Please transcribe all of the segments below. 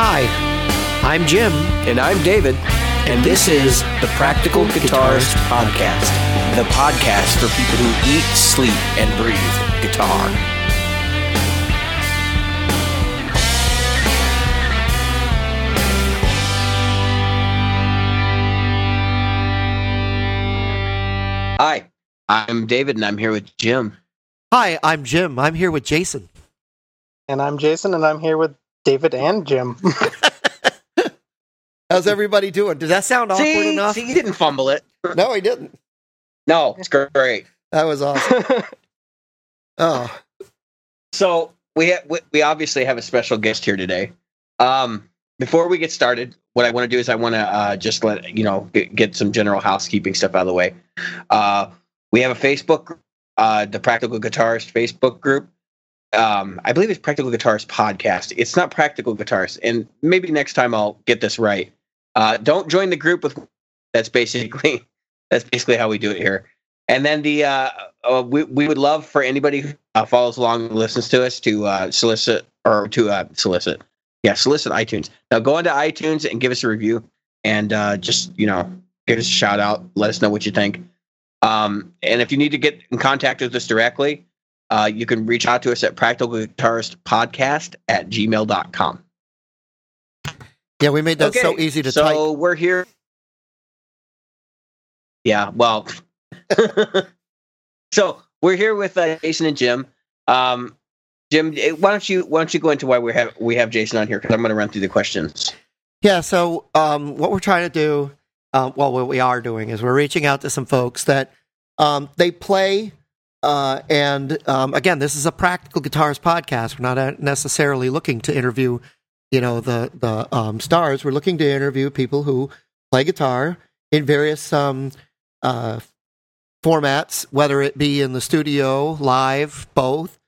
Hi, I'm Jim. And I'm David. And this is the Practical Guitarist Podcast, the podcast for people who eat, sleep, and breathe guitar. Hi, I'm David, and I'm here with Jim. Hi, I'm Jim. I'm here with Jason. And I'm Jason, and I'm here with David and Jim. How's everybody doing? Does that sound awkward see, enough? see, you didn't fumble it. No, he didn't. No, it's great. That was awesome. oh, So we ha- we- we obviously have a special guest here today. Um, before we get started, what I want to do is I want to uh, just let you know get, get some general housekeeping stuff out of the way. Uh, we have a Facebook, uh, the Practical Guitarist Facebook group. Um, I believe it's Practical Guitarist Podcast. It's not Practical Guitarist, and maybe next time I'll get this right. Uh, don't join the group with. That's basically that's basically how we do it here. And then the uh, uh, we we would love for anybody who uh, follows along and listens to us to uh, solicit or to uh, solicit, yeah, solicit iTunes. Now go into iTunes and give us a review, and uh, just you know give us a shout out. Let us know what you think. Um, and if you need to get in contact with us directly, uh, you can reach out to us at practicalguitaristpodcast guitarist podcast at gmail.com. yeah, we made that so easy to so type. we're here. Yeah, well, so we're here with uh, Jason and Jim. Um, Jim, eh, why don't you why don't you go into why we have we have Jason on here? Because I'm going to run through the questions. Yeah, so um, what we're trying to do, um, well, what we are doing is we're reaching out to some folks that um, they play. Uh, and um, again, this is a practical guitarist podcast. We're not necessarily looking to interview, you know, the the um, stars. We're looking to interview people who play guitar in various um, uh, formats, whether it be in the studio, live, both,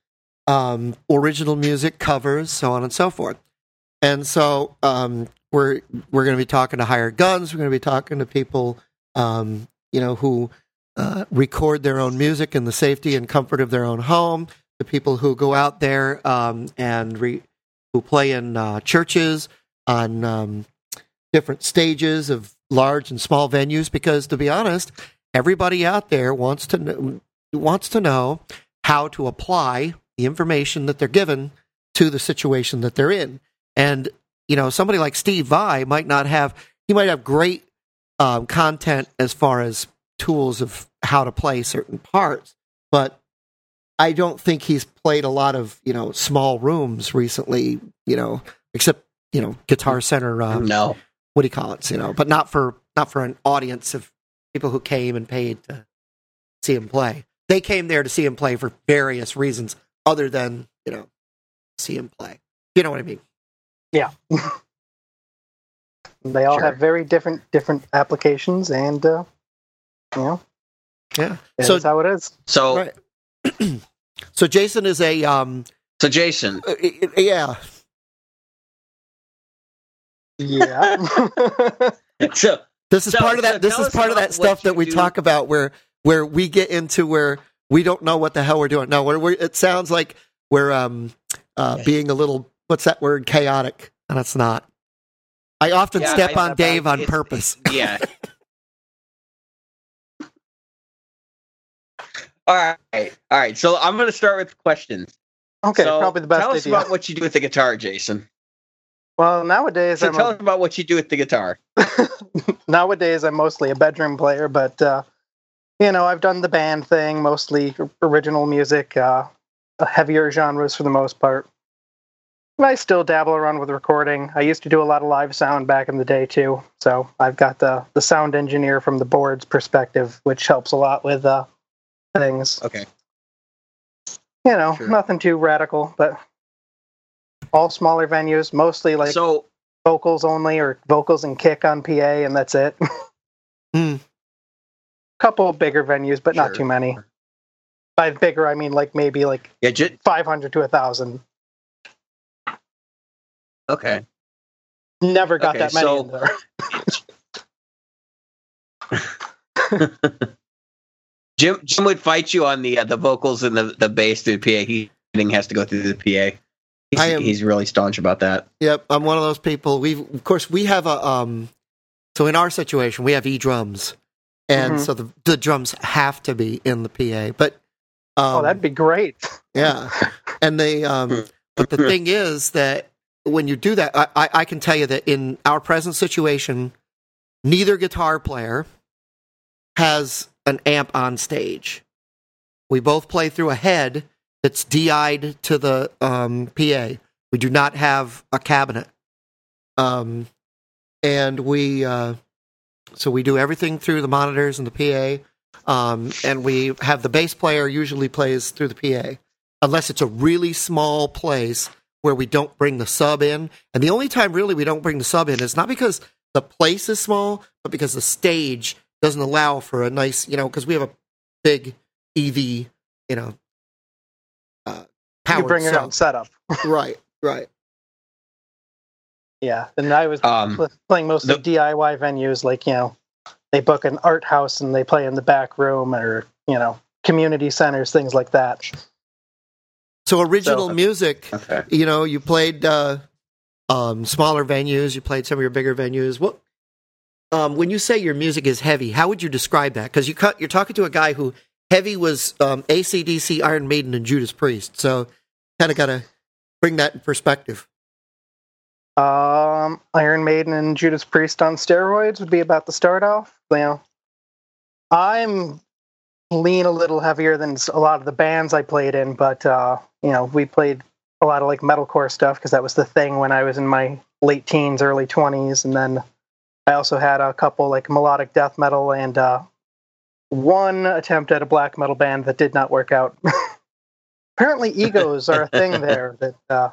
um, original music, covers, so on and so forth. And so um, we're we're going to be talking to hired guns. We're going to be talking to people, um, you know, who uh, record their own music in the safety and comfort of their own home. The people who go out there um, and re- who play in uh, churches on um, different stages of large and small venues. Because to be honest, everybody out there wants to know, wants to know how to apply the information that they're given to the situation that they're in. And you know, somebody like Steve Vai might not have he might have great um, content as far as tools of how to play certain parts, but I don't think he's played a lot of you know small rooms recently. You know, except you know Guitar Center. Uh, no, what do you call it? You know, but not for not for an audience of people who came and paid to see him play. They came there to see him play for various reasons other than you know see him play. You know what I mean? yeah. they all Sure. have very different different applications, and uh, you know, Yeah. that's So how it is. so Right. so Jason is a um so Jason, uh, yeah Yeah. so This is So- part of so that. This is part of that stuff that we do. talk about, where where we get into where we don't know what the hell we're doing. No, we're, we're, it sounds like we're um uh, being a little what's that word chaotic, and it's not. I often Yeah, step I- on Dave on purpose. yeah. all right, all right. So I'm going to start with questions. okay, So probably the best Tell us idea. about what you do with the guitar, Jason. well, nowadays So I'm tell a- us about what you do with the guitar. nowadays I'm mostly a bedroom player, but uh, you know I've done the band thing, mostly original music, uh, heavier genres for the most part. I still dabble around with recording. I used to do a lot of live sound back in the day too, so I've got the the sound engineer from the board's perspective, which helps a lot with uh, things. Okay. You know, Sure. nothing too radical, but all smaller venues, mostly like so vocals only or vocals and kick on PA, and that's it. Hmm. Couple of bigger venues, but Sure. not too many. By bigger, I mean like maybe like yeah, j- 500 to a thousand. okay. Never got Okay, that many so- in there. Jim Jim would fight you on the uh, the vocals and the the bass through the PA. He everything has to go through the PA. He's, I am- he's really staunch about that. Yep, I'm one of those people. We, of course, we have a. Um, so in our situation, we have e drums, and Mhm. so the the drums have to be in the PA. But um, oh, that'd be great. yeah, and they. Um, but the thing is that when you do that, I, I, I can tell you that in our present situation, neither guitar player has an amp on stage. We both play through a head that's DI'd to the um, PA. We do not have a cabinet. Um, and we, uh, so we do everything through the monitors and the PA. Um, and we have the bass player usually plays through the PA, unless it's a really small place where we don't bring the sub in. And the only time really we don't bring the sub in is not because the place is small, but because the stage doesn't allow for a nice, you know, because we have a big EV, you know, uh, You bring your own setup. Right, right. Yeah, and I was Um, playing mostly the- DIY venues, like you know, they book an art house and they play in the back room, or you know, community centers, things like that. So original So- music, okay. you know, you played uh, um, smaller venues, you played some of your bigger venues. What um, when you say your music is heavy, how would you describe that? Because you cut, you're talking to a guy who heavy was um, ACDC, Iron Maiden, and Judas Priest. So kind of got to bring that in perspective. Um, Iron Maiden and Judas Priest on steroids would be about the start off. You know, I'm lean a little heavier than a lot of the bands I played in, but uh, you know, we played a lot of like metalcore stuff because that was the thing when I was in my late teens, early twenties, and then I also had a couple like melodic death metal and uh, one attempt at a black metal band that did not work out. Apparently, egos are a thing there that uh,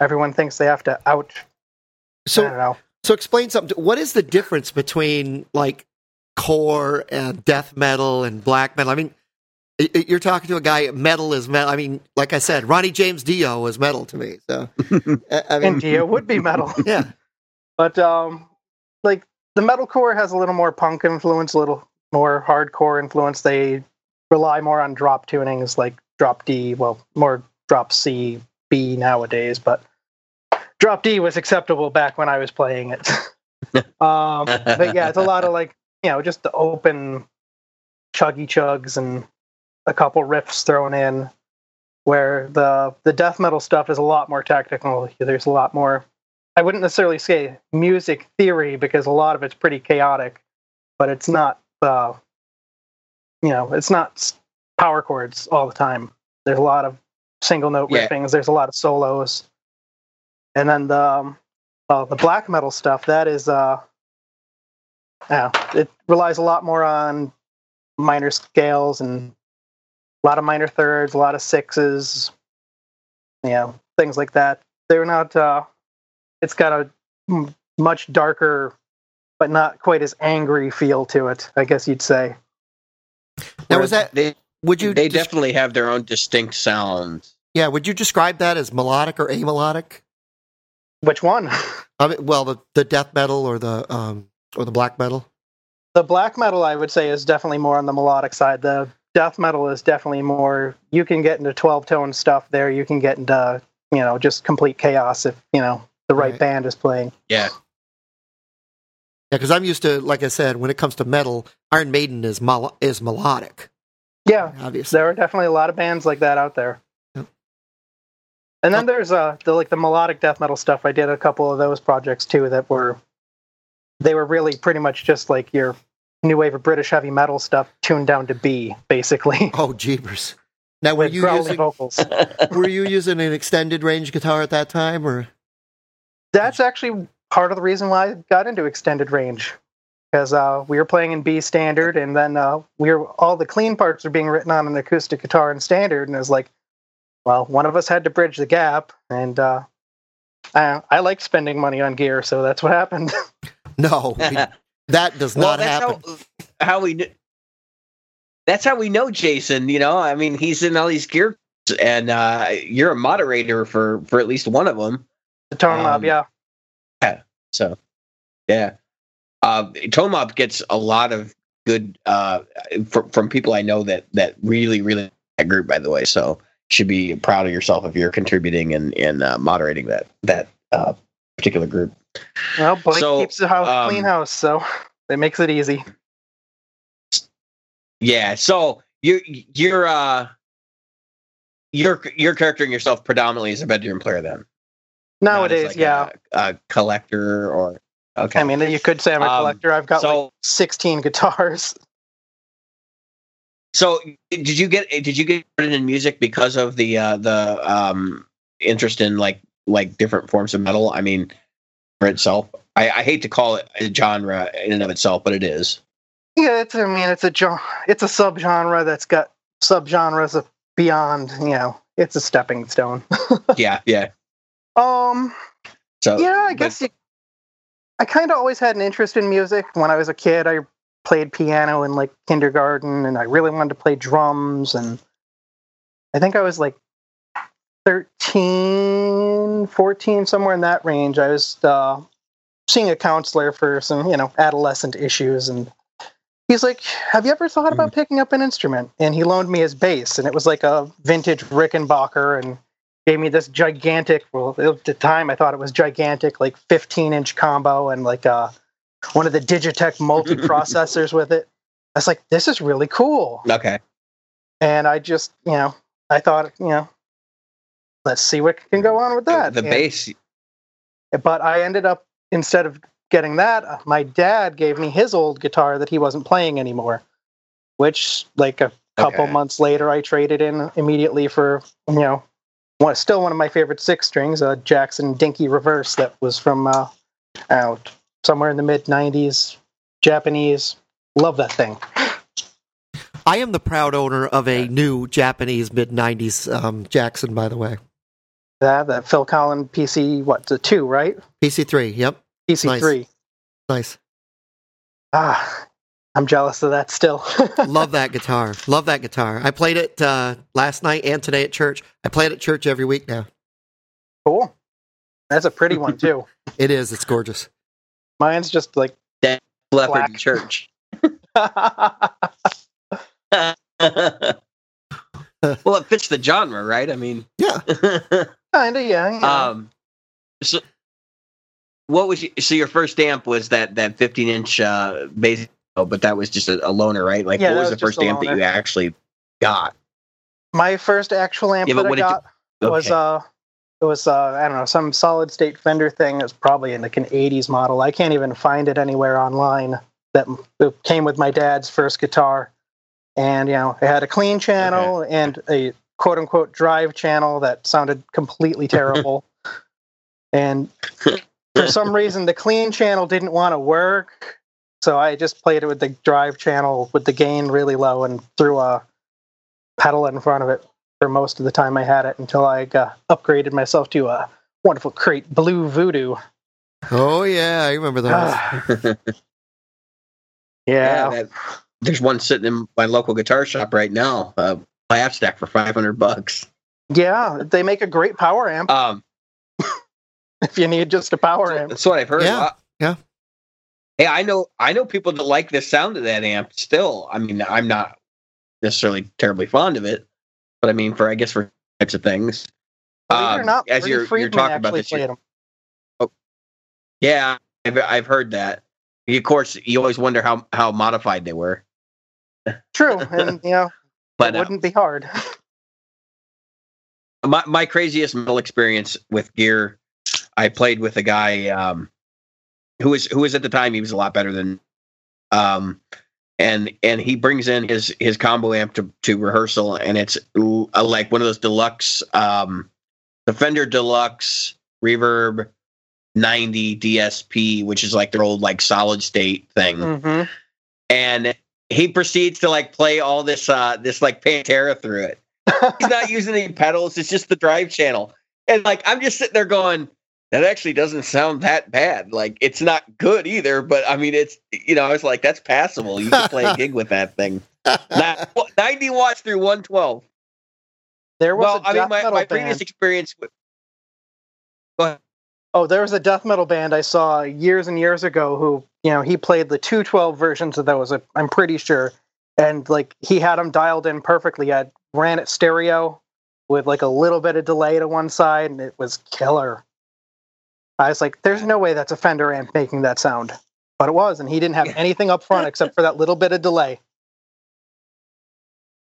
everyone thinks they have to out. I So don't know. So explain something. What is the difference between like core and death metal and black metal? I mean, y- y- you're talking to a guy. Metal is metal. I mean, like I said, Ronnie James Dio was metal to me. So I I mean, Dio would be metal, yeah, but um, like the metalcore has a little more punk influence, a little more hardcore influence. They rely more on drop tunings, like drop D, well, more drop C, B nowadays, but drop D was acceptable back when I was playing it. um, but yeah, it's a lot of like you know just the open chuggy chugs and a couple riffs thrown in. Where the the death metal stuff is a lot more technical. There's a lot more. I wouldn't necessarily say music theory because a lot of it's pretty chaotic, but it's not. Uh, you know, it's not power chords all the time. There's a lot of single note Yeah. riffings. There's a lot of solos, and then the um, well, the black metal stuff that is uh, yeah, it relies a lot more on minor scales and a lot of minor thirds, a lot of sixes, you know, things like that. They're not. Uh, it's got a m- much darker, but not quite as angry feel to it. I guess you'd say. now was that? they Would you? they des- definitely have their own distinct sounds. yeah. Would you describe that as melodic or amelodic? Which one? I mean, well, the the death metal or the um or the black metal. The black metal, I would say, is definitely more on the melodic side. The death metal is definitely more. You can get into twelve tone stuff there. You can get into you know just complete chaos if you know the right, Right. band is playing. Yeah. Yeah, because I'm used to, like I said, when it comes to metal, Iron Maiden is mel- is melodic. Yeah, Obviously, there are definitely a lot of bands like that out there. Yep. And then there's uh the like the melodic death metal stuff. I did a couple of those projects too that were they were really pretty much just like your new wave of British heavy metal stuff tuned down to B, basically. oh jeepers! Now, were you using vocals. were you using an extended range guitar at that time, or That's actually part of the reason why I got into extended range. Because uh, we were playing in B standard, and then uh, we were all the clean parts are being written on an acoustic guitar in standard, and it was like, well, one of us had to bridge the gap, and uh, I, I like spending money on gear, so that's what happened. no? we- that does well, not that's happen. how, how we. kn- That's how we know Jason. You know, I mean, he's in all these gear, and uh, you're a moderator for for at least one of them. The tone Um, yeah. So, yeah, uh, Tone Mob gets a lot of good uh, from from people I know that that really really that group. By the way, so should be proud of yourself if you're contributing and and uh, moderating that that uh, particular group. Well, Blake So, keeps the house um, clean house, so it makes it easy. Yeah. So you you're uh you're you're charactering yourself predominantly as a bedroom player then. Nowadays, like, yeah. A, a collector or okay. I mean, you could say I'm a Um, collector. I've got so like 16 guitars. so did you get did you get started in music because of the uh the um interest in like like different forms of metal? I mean, for itself, I, I hate to call it a genre in and of itself, but it is. Yeah, it's. I mean, it's a gen- it's a subgenre that's got subgenres of beyond. You know, it's a stepping stone. Yeah, yeah. Um, So yeah, I but- guess you, I kind of always had an interest in music. When I was a kid, I played piano in like kindergarten, and I really wanted to play drums. And I think I was like 13, 14, somewhere in that range. I was uh, seeing a counselor for some, you know, adolescent issues, and he's like, "Have you ever thought about picking up an instrument?" And he loaned me his bass, and it was like a vintage Rickenbacker, and gave me this gigantic. Well, at the time, I thought it was gigantic, like 15 inch combo, and like uh, one of the Digitech multi processors with it. I was like, "This is really cool," okay. and I just, you know, I thought, you know, let's see what can go on with that. The And- bass but I ended up instead of getting that, uh, my dad gave me his old guitar that he wasn't playing anymore. Which, like a couple Okay. months later, I traded in immediately for you know, one still one of my favorite six strings, a Jackson Dinky Reverse that was from uh, out somewhere in the mid '90s, Japanese. Love that thing. I am the proud owner of a new Japanese mid '90s um, Jackson, by the way. That that Phil Collen PC, what the two right? PC3. Yep, PC three. nice. Ah, I'm jealous of that still. Love that guitar. Love that guitar. I played it uh, last night and today at church. I play it at church every week now. cool. That's a pretty one too. It is. It's gorgeous. Mine's just like leopard Black. in church. well, it fits the genre, right? I mean, Yeah. Kinda, yeah. you know. um, so what was you, so your first amp was that that 15 inch uh bass, but that was just a, a loaner, right? Like, Yeah, what was was the first amp that you actually got? My first actual amp Yeah, that I did you- got was Okay. uh it was uh I don't know, some solid state Fender thing. It was probably in like an eighties model. I can't even find it anywhere online that came with my dad's first guitar. And you know, it had a clean channel and a quote unquote drive channel that sounded completely terrible. and for some reason the clean channel didn't want to work. So I just played it with the drive channel with the gain really low and threw a pedal in front of it for most of the time I had it until I uh, upgraded myself to a wonderful crate blue voodoo. Oh yeah, I remember those. Ah, yeah, yeah. that, there's one sitting in my local guitar shop right now. Uh, my stack for 500 bucks. Yeah, they make a great power amp Um, if you need just a power amp. That's what I've heard. Yeah, yeah. Hey, I know I know people that like the sound of that amp still. I mean, I'm not necessarily terribly fond of it, but I mean for I guess for types of things. Believe it or Um, not, as you're you're talking about this, you're- yeah, I've I've heard that. Of course, you always wonder how how modified they were, True, and you know, but it uh, wouldn't be hard. my my craziest metal experience with gear, I played with a guy um, who was who was at the time he was a lot better than, um, and and he brings in his his combo amp to to rehearsal, and it's like one of those deluxe, um, the Fender Deluxe Reverb. 90 DSP, which is like their old like solid state thing hmm and he proceeds to like play all this uh this like Pantera through it. He's not using any pedals, it's just the drive channel. And like I'm just sitting there going, that actually doesn't sound that bad. Like it's not good either, but I mean it's you know, I was like, that's passable. You can play a gig with that thing. Ni- 90 watts through 112. there was Well, a I mean my, my band. previous experience with Go ahead. Oh, there was a death metal band I saw years and years ago who, you know, he played the 212 versions of those, I'm pretty sure. And like he had them dialed in perfectly. I ran it stereo with like a little bit of delay to one side, and it was killer. I was like, "There's no way that's a Fender amp making that sound," but it was, and he didn't have anything up front except for that little bit of delay.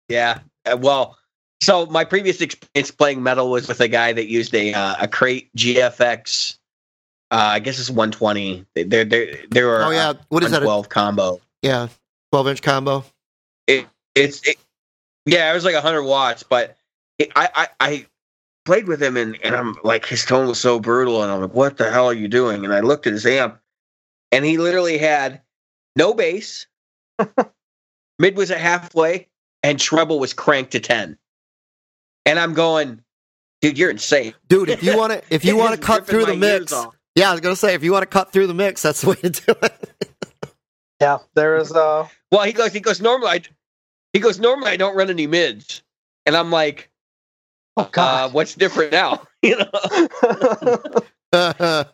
Yeah. Uh, well, so my previous experience playing metal was with a guy that used a uh, a crate GFX. Uh, I guess it's 120. They're there they were Oh yeah, what is that? 12 combo. yeah, twelve inch combo. It's it, yeah, it was like 100 watts, but it, I, I I played with him and and I'm like his tone was so brutal and I'm like, what the hell are you doing? And I looked at his amp, and he literally had no bass, mid was at halfway, and treble was cranked to 10. And I'm going, dude, you're insane. Dude, if you want to, if you want to cut through the mix, yeah, I was gonna say if you want to cut through the mix, that's the way to do it. Yeah, there is uh, Well, he goes, he goes, normally I, he goes, normally I don't run any mids. And I'm like, oh uh, what's different now? you know?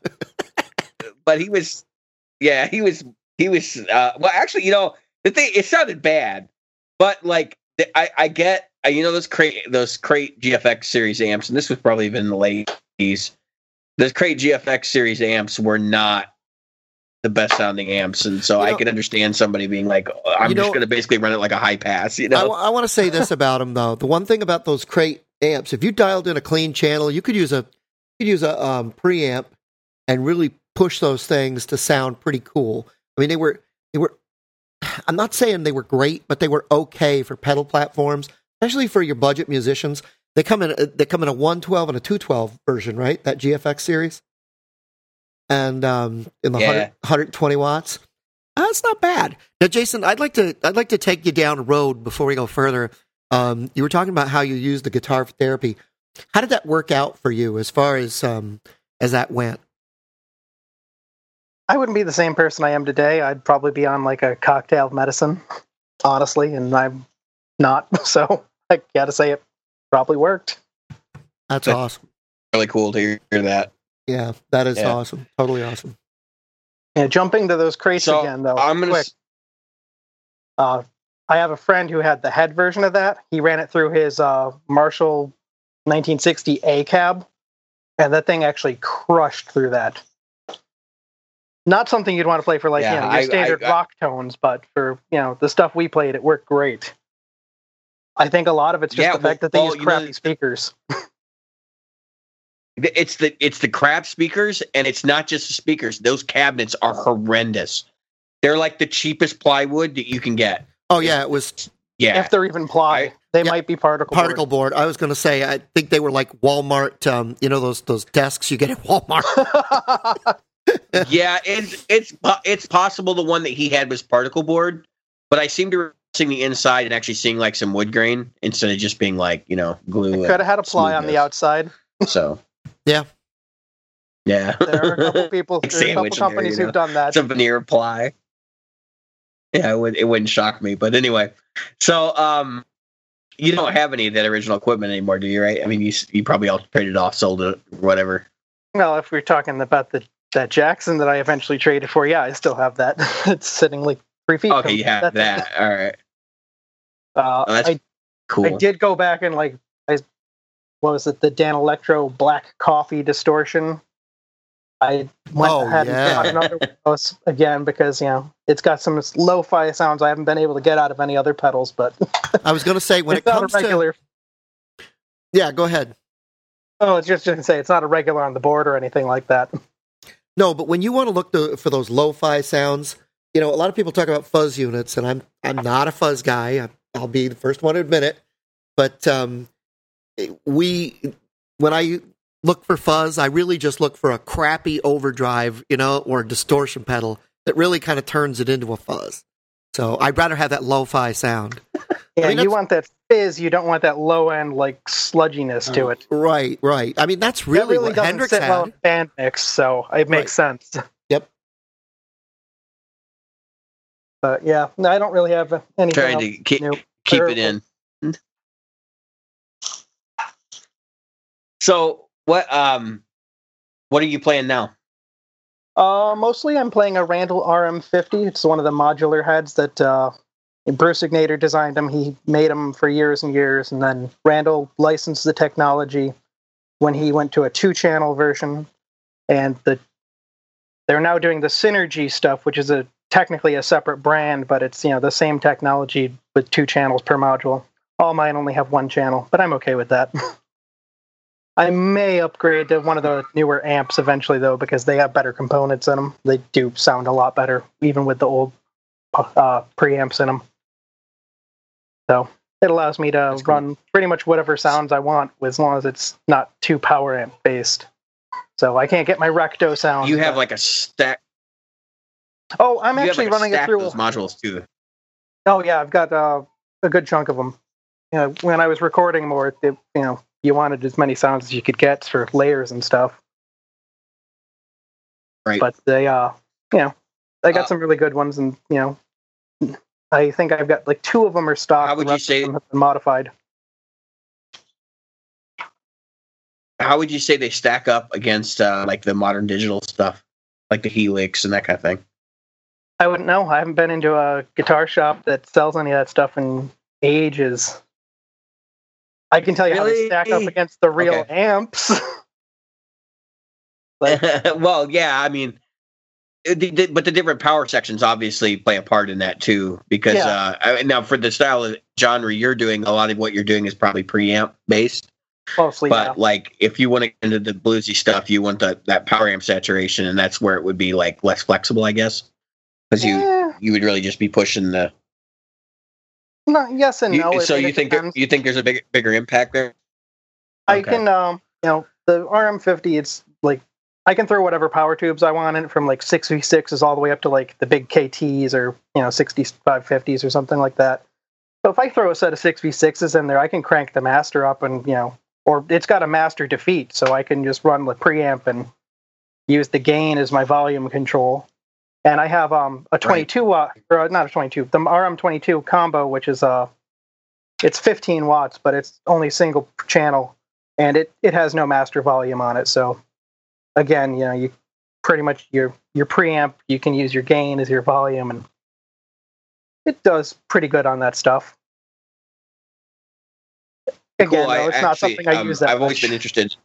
but he was, yeah, he was, he was. Uh, well, actually, you know, the thing it sounded bad, but like the, I, I get, uh, you know, those crate, those crate GFX series amps, and this was probably even in the late '80s. Those crate GFX series amps were not the best sounding amps, and so You I know- could understand somebody being like, "Oh, "I'm just going to basically run it like a high pass," you know, I, know? want to say this about them though. The one thing about those crate amps, if you dialed in a clean channel, you could use a you could use a um, preamp and really push those things to sound pretty cool. I mean, they were they were. I'm not saying they were great, but they were okay for pedal platforms, especially for your budget musicians. They come in they come in a 112 and a 212 version, right? That GFX series, and um, in the Yeah. 100, 120 watts. That's not bad. Now, Jason, I'd like to I'd like to take you down a road before we go further. Um, you were talking about how you use the guitar for therapy. How did that work out for you as far as um, as that went? I wouldn't be the same person I am today. I'd probably be on like a cocktail of medicine, honestly, and I'm not. So I gotta say it probably worked. That's But- awesome. really cool to hear that. Yeah, that is Yeah. awesome. Totally awesome. Yeah, jumping to those crates So again though. I'm gonna. quick. s- Uh, I have a friend who had the head version of that. He ran it through his uh, Marshall 1960 A cab, and that thing actually crushed through that. Not something you'd want to play for like Yeah, you know, your I- standard I- I- rock tones, but for you know the stuff we played, it worked great. I think a lot of it's just Yeah, the fact that they well, use you know, crappy speakers. It's the it's the crap speakers, and it's not just the speakers. Those cabinets are horrendous. They're like the cheapest plywood that you can get. Oh yeah, it was Yeah, If they're even ply, they Yeah, might be particle. board. particle board. I was going to say I think they were like Walmart. Um, you know those those desks you get at Walmart. yeah. It's it's it's possible the one that he had was particle board, but I seem to remember seeing the inside and actually seeing like some wood grain instead of just being like you know glue. Could and have had a ply on the outside. So Yeah. yeah. There are a couple people, Like a couple sandwich there, companies you know? who've done that. some veneer ply. Yeah, it would it wouldn't shock me. But anyway, so um, you don't have any of that original equipment anymore, do you? Right? I mean, you you probably all traded off, sold it, whatever. Well, if we're talking about the that Jackson that I eventually traded for, yeah, I still have that. it's sitting like three feet. Okay, you have that. All right, Uh, Oh, that's I, cool. I did go back and like, I, what was it? The Danelectro Black Coffee Distortion. I went Oh, ahead yeah. and got another those again because you know it's got some lo-fi sounds I haven't been able to get out of any other pedals, but I was going to say when it comes regular. to yeah, go ahead. Oh, it's just just to say it's not a regular on the board or anything like that. No, but when you want to look to, for those lo-fi sounds, you know, a lot of people talk about fuzz units, and I'm I'm not a fuzz guy. I, I'll be the first one to admit it. But um, we, when I look for fuzz, I really just look for a crappy overdrive, you know, or a distortion pedal that really kind of turns it into a fuzz. So I'd rather have that lo-fi sound. Yeah, mean, you want that fizz. You don't want that low end like sludginess to it. Uh, right, right. I mean, that's That really, really what doesn't Hendrix sit well had. in band mix, so it makes sense. Yep. But yeah, no, I don't really have anything. Trying to keep Nope. keep it in. So what um, what are you playing now? Uh, mostly I'm playing a Randall RM50. It's one of the modular heads that uh, Bruce Egnater designed them. He made them for years and years, and then Randall licensed the technology when he went to a two-channel version, and the they're now doing the Synergy stuff, which is a technically a separate brand, but it's you know the same technology with two channels per module. All mine only have one channel, but I'm okay with that. I may upgrade to one of the newer amps eventually, though, because they have better components in them. They do sound a lot better, even with the old uh, preamps in them. So it allows me to That's cool. run pretty much whatever sounds I want, as long as it's not too power amp based. So I can't get my recto sound. You have but- like a stack. oh, I'm you actually like, running it through. those modules too. Oh yeah, I've got uh, a good chunk of them. You know, when I was recording more, it, you know, you wanted as many sounds as you could get for layers and stuff. Right. But they, uh, you know, I got Uh, some really good ones, and you know, I think I've got like two of them are stock. How would you say- have been modified? How would you say they stack up against uh, like the modern digital stuff, like the Helix and that kind of thing? I wouldn't know. I haven't been into a guitar shop that sells any of that stuff in ages. I can tell you how they stack up against the real Okay. amps. Like- well, yeah, I mean, it- the- the- but the different power sections obviously play a part in that too. Because Yeah. uh, I, now for the style of genre you're doing, a lot of what you're doing is probably preamp based. Mostly, But yeah. like, if you want to get into the bluesy stuff, you want that that power amp saturation, and that's where it would be like less flexible, I guess, because you Eh, you would really just be pushing the. No, yes and you- no. It- so it you think there, you think there's a big bigger impact there? I Okay. can, um, you know, the RM50. It's like I can throw whatever power tubes I want in it, from like six v sixes all the way up to like the big KTs or you know sixty five fifties or something like that. So if I throw a set of six v sixes in there, I can crank the master up and you know, or it's got a master defeat, so I can just run the preamp and use the gain as my volume control. And I have um a 22 watt, or not a 22, the RM22 combo, which is uh, it's 15 watts, but it's only single channel and it, it has no master volume on it. So again, you know, you pretty much your your preamp, you can use your gain as your volume, and it does pretty good on that stuff. Again, Cool, though, it's not something I um, use that I've always been interested.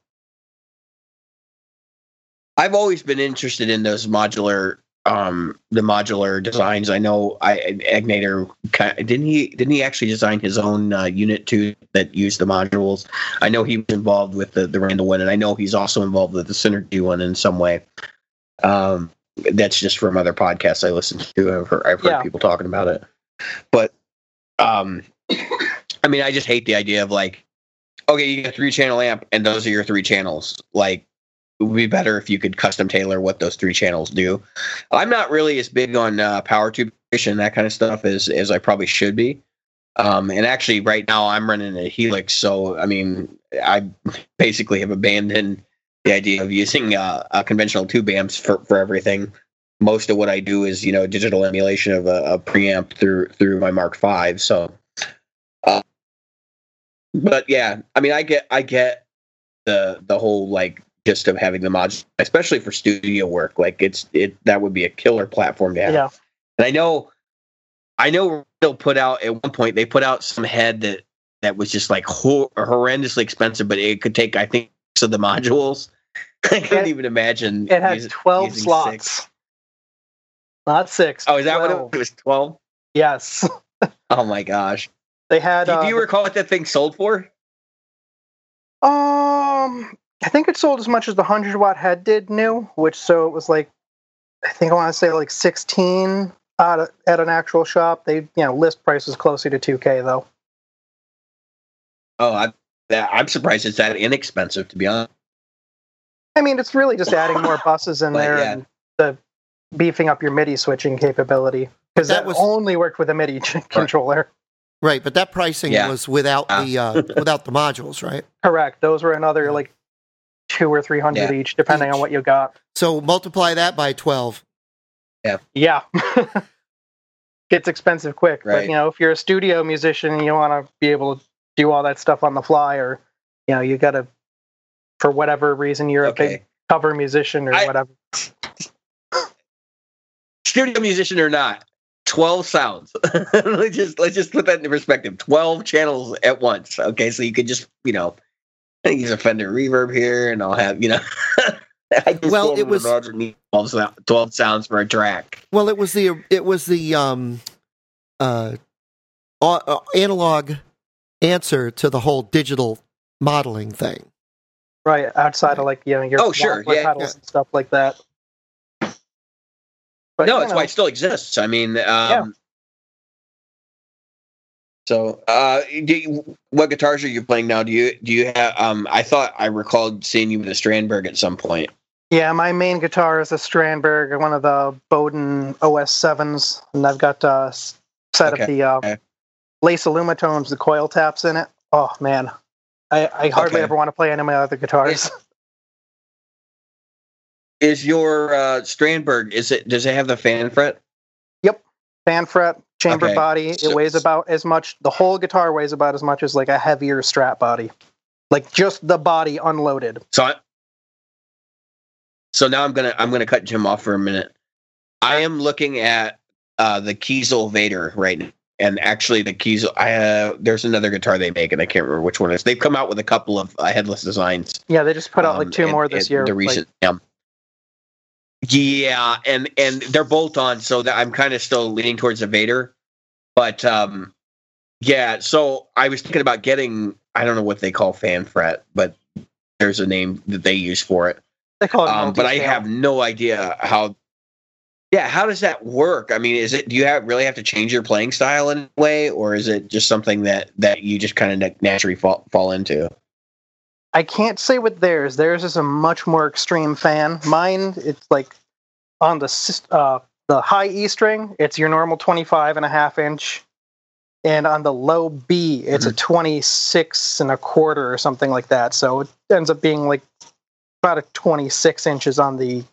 I've always been interested in those modular, um, the modular designs. I know I Egnater didn't he didn't he actually design his own uh, unit too that used the modules. I know he was involved with the the Randall one, and I know he's also involved with the Synergy one in some way. Um, that's just from other podcasts I listen to. I've heard, I've heard Yeah. people talking about it, but um, I mean, I just hate the idea of like okay, you got three channel amp and those are your three channels. Like it would be better if you could custom tailor what those three channels do. I'm not really as big on uh, power tube and that kind of stuff as as I probably should be. Um, and actually, right now I'm running a Helix, so I mean, I basically have abandoned the idea of using uh, a conventional tube amps for for everything. Most of what I do is you know digital emulation of a, a preamp through through my Mark V. So but yeah, I mean, I get, I get the the whole like gist of having the mods, especially for studio work. Like it's it that would be a killer platform to have. Yeah. And I know, I know they'll put out at one point they put out some head that that was just like hor- horrendously expensive, but it could take I think so the modules. I can't even imagine. It had using- 12 using slots, six. not six. Oh, is that what 12. it, it was? Twelve. Yes, Oh my gosh! they had. Do, Uh, do you recall what that thing sold for? Um, I think it sold as much as the hundred watt head did new, which so it was like, I think I want to say like sixteen at, a, at an actual shop. They you know list price was closer to two k though. Oh, I, that- I'm surprised it's that inexpensive. To be honest. I mean, it's really just adding more buses in But, there yeah. and the beefing up your MIDI switching capability because That that, was- only worked with a MIDI ch- controller. Right, but that pricing Yeah. was without Ah. the uh, without the modules, right? Correct. Those were another like two or three hundred Yeah. each, depending on what you got. So multiply that by twelve. Yeah. Yeah. Gets expensive quick. But Right. you know, if you're a studio musician and you want to be able to do all that stuff on the fly or you know, you gotta for whatever reason you're a big cover musician or I- whatever. Studio musician or not, 12 sounds. let's just let's just put that into perspective. 12 channels at once. Okay, so you could just, you know, use a Fender reverb here and I'll have, you know, I just Well, it was- Roger need 12, 12 sounds for a track. Well, it was the it was the um uh, uh analog answer to the whole digital modeling thing. Right outside of like you know your Oh, sure, yeah, yeah. and stuff like that. But, no, you that's know, why it still exists. I mean, um, so uh, do you, what guitars are you playing now? Do you do you have? Um, I thought I recalled seeing you with a Strandberg at some point. Yeah, my main guitar is a Strandberg, one of the Boden OS sevens, and I've got a set Okay, of the uh, okay. lace Alumitones, the coil taps in it. Oh man, I, I hardly Okay. ever want to play any of my other guitars. Is your uh, Strandberg? Is it? Does it have the fan fret? Yep, fan fret, chamber Okay, body. so- it weighs about as much. The whole guitar weighs about as much as like a heavier Strat body, like just the body unloaded. So, I, so now I'm gonna I'm gonna cut Jim off for a minute. I am looking at uh, the Kiesel Vader right now, and actually the Kiesel. I uh, there's another guitar they make, and I can't remember which one it is. They've come out with a couple of uh, headless designs. Yeah, they just put out like Um, two and- more this year. The like- recent, yeah. Yeah, and and they're both on, so that I'm kind of still leaning towards the Vader, but um, yeah. So I was thinking about getting I don't know what they call fan fret, but there's a name that they use for it. they call it Um, but I have no idea how. Yeah, how does that work? I mean, is it do you have really have to change your playing style in a way, or is it just something that that you just kind of naturally fall fall into? I can't say with theirs. Theirs is a much more extreme fan. Mine, it's like on the uh, the high E string, it's your normal 25 and a half inch. And on the low B, it's a 26 and a quarter or something like that. So it ends up being like about a 26 inches on the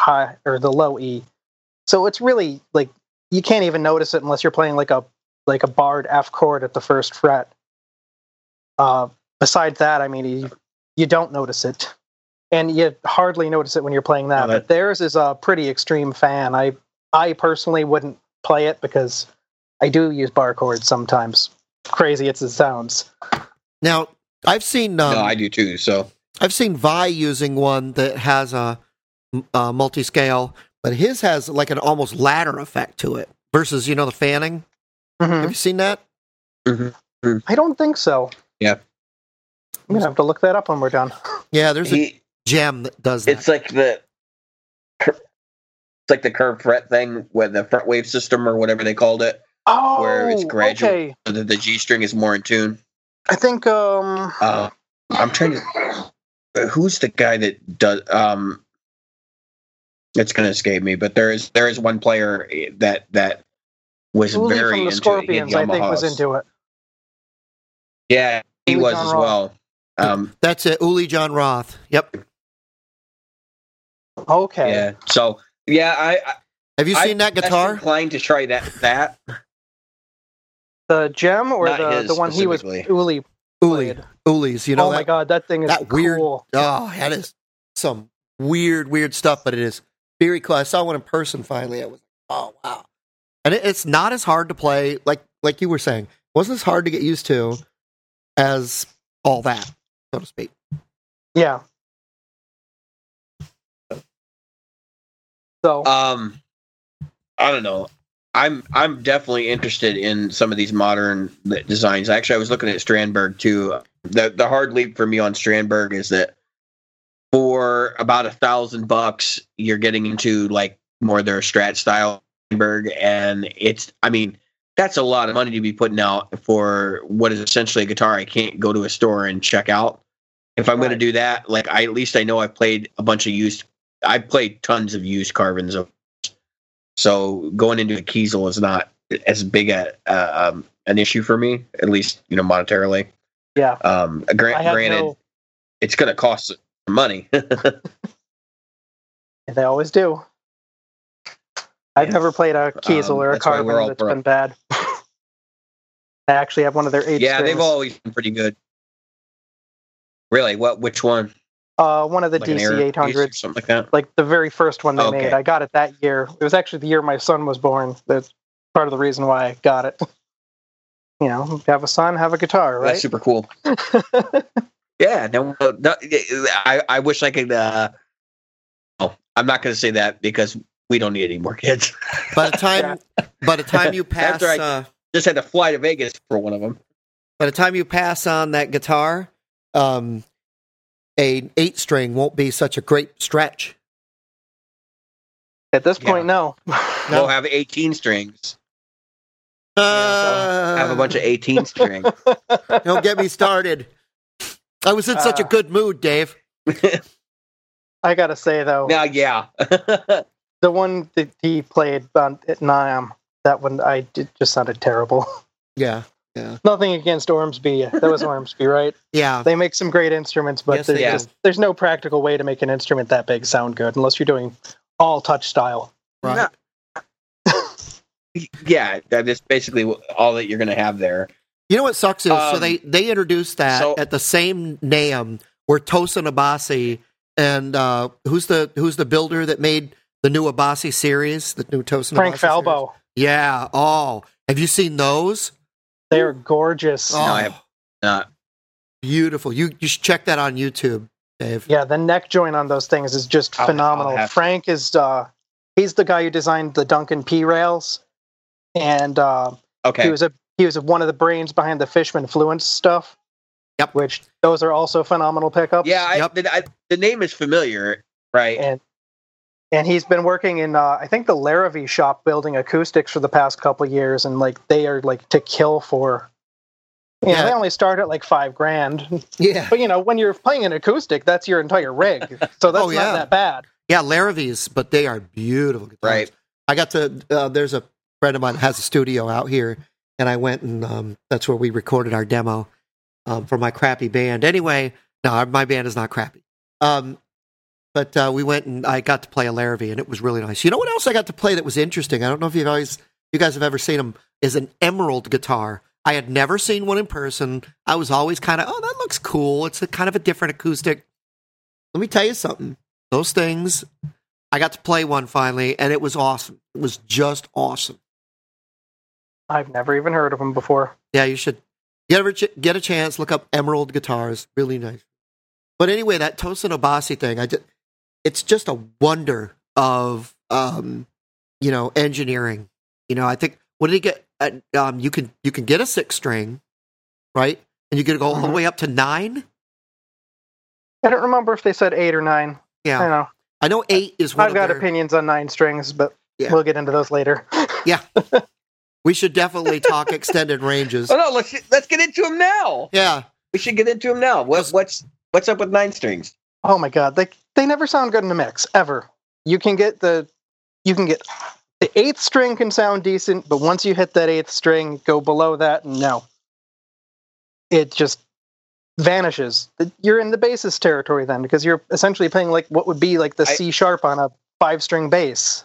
high or the low E. So it's really like you can't even notice it unless you're playing like a like a barred F chord at the first fret. Uh, besides that, I mean, you, you don't notice it, and you hardly notice it when you're playing that. Oh, that- But theirs is a pretty extreme fan. I I personally wouldn't play it because I do use bar chords sometimes. Crazy as it sounds. Now, I've seen um, no, I do too. So I've seen Vai using one that has a, a multi-scale, but his has like an almost ladder effect to it versus you know the fanning. Mhm. Have you seen that? I don't think so. Yeah. I'm gonna have to look that up when we're done. Yeah, there's a he, gem that does that. it's like the it's like the curved fret thing with the front wave system or whatever they called it, Oh, Where it's gradual. Okay. so that the G string is more in tune. I think um Uh, I'm trying to. Who's the guy that does? Um, it's going to escape me, but there is there is one player that that was Uli very from the into Scorpions, He I think, was into it. Yeah, he Uli was as Roth. well. Um, That's it. Uli John Roth. Yep. Okay. yeah. So yeah, I, I Have you I- seen that I'm guitar? inclined to try that. That The gem or Not the his the one he was specifically. Uli Uli. Uli's. You know oh my god, that thing is that weird- Oh, that is some weird, weird stuff, but it is very cool. I saw one in person finally. I was oh wow. And it, it's not as hard to play, like like you were saying. It wasn't as hard to get used to as all that, so to speak. Yeah. So um, I don't know. I'm I'm definitely interested in some of these modern designs. Actually, I was looking at Strandberg too. The the hard leap for me on Strandberg is that for about a thousand bucks, you're getting into like more their Strat style Strandberg, and it's I mean that's a lot of money to be putting out for what is essentially a guitar I can't go to a store and check out. If I'm going to do that, like I at least I know I've played a bunch of used. I played tons of used Carvins of so going into a Kiesel is not as big a uh, um, an issue for me, at least you know monetarily. yeah. Um, gra- I have granted, no it's going to cost some money. they always do. I've Yeah. never played a Kiesel Um, or a that's why we're Carvin that's pro. been bad. I actually have one of their eight yeah, strings. they've always been pretty good. Really? What? Which one? uh, one of the Like DC Air eight Ace or hundreds. something like that. like the very first one they Okay. made. I got it that year. It was actually the year my son was born. That part of the reason why I got it. You know, have a son, have a guitar, That's right? super cool. Yeah, no, no I, I wish I could. Uh, oh, I'm not going to say that because we don't need any more kids. By the time, by the time you pass, After I- uh, Just had to fly to Vegas for one of them. by the time you pass on that guitar, um, a eight string won't be such a great stretch. At this point, no. We'll have 18 strings. Uh, Have a bunch of 18 string. Don't get me started. I was in such a Uh, good mood, Dave. I gotta say though, now, yeah. the one that he played on at NAMM, that one I did, just sounded terrible. Yeah, Nothing against Ormsby. That was Ormsby, right? yeah. They make some great instruments, but Yes, there's, just, there's no practical way to make an instrument that big sound good unless you're doing all touch style. Right. yeah, that's basically all that you're going to have there. You know what sucks is so Um, they they introduced that so- at the same NAMM where Tosin Abasi and uh, who's the who's the builder that made the new Abasi series, the new Tosin Frank Abasi series? Falbo. Yeah. Oh, have you seen those? They are gorgeous. Oh, I have- Uh, beautiful. You you should check that on YouTube, Dave. Yeah, the neck joint on those things is just I'll- phenomenal. I'll have to. Frank is uh he's the guy who designed the Duncan P rails, and uh, okay. he was a he was one of the brains behind the Fishman Fluence stuff. Yep. Which those are also phenomenal pickups. yeah, I, Yep. the, I, the name is familiar, right? and and he's been working in uh, I think the Larrivee shop building acoustics for the past couple years, and like they are like to kill for. You know, Yeah. they only start at like five grand, Yeah. but you know when you're playing an acoustic, that's your entire rig, so that's Oh, yeah. not that bad. Yeah, Larrivees, but they are beautiful guitars. Right. I got to. Uh, there's a friend of mine that has a studio out here, and I went and um, that's where we recorded our demo um, for my crappy band. Anyway, no, my band is not crappy. Um, but uh, we went and I got to play a Larrivee, and it was really nice. You know what else I got to play that was interesting? I don't know if you've always, you guys have ever seen them. Is an emerald guitar. I had never seen one in person. I was always kind of, oh, that looks cool. It's a kind of a different acoustic. Let me tell you something. Those things, I got to play one finally, and it was awesome. It was just awesome. I've never even heard of them before. Yeah, you should get ever ch- get a chance. Look up Emerald guitars, really nice. But anyway, that Tosin Abasi thing, I just, it's just a wonder of um, you know engineering. You know, I think what did he get? Uh, um, you can you can get a six string, right? And you can go all the Mhm. way up to nine. I don't remember if they said eight or nine. Yeah, I know. I know eight is one. I've got their- opinions on nine strings, but Yeah. we'll get into those later. Yeah, we should definitely talk extended ranges. Oh no, let's let's get into them now. Yeah, We should get into them now. What, what's what's up with nine strings? Oh my god, they they never sound good in a mix ever. You can get the you can get the eighth string can sound decent, but once you hit that eighth string, go below that, and no, it just vanishes. You're in the bassist territory then because you're essentially playing like what would be like the I- C sharp on a five string bass.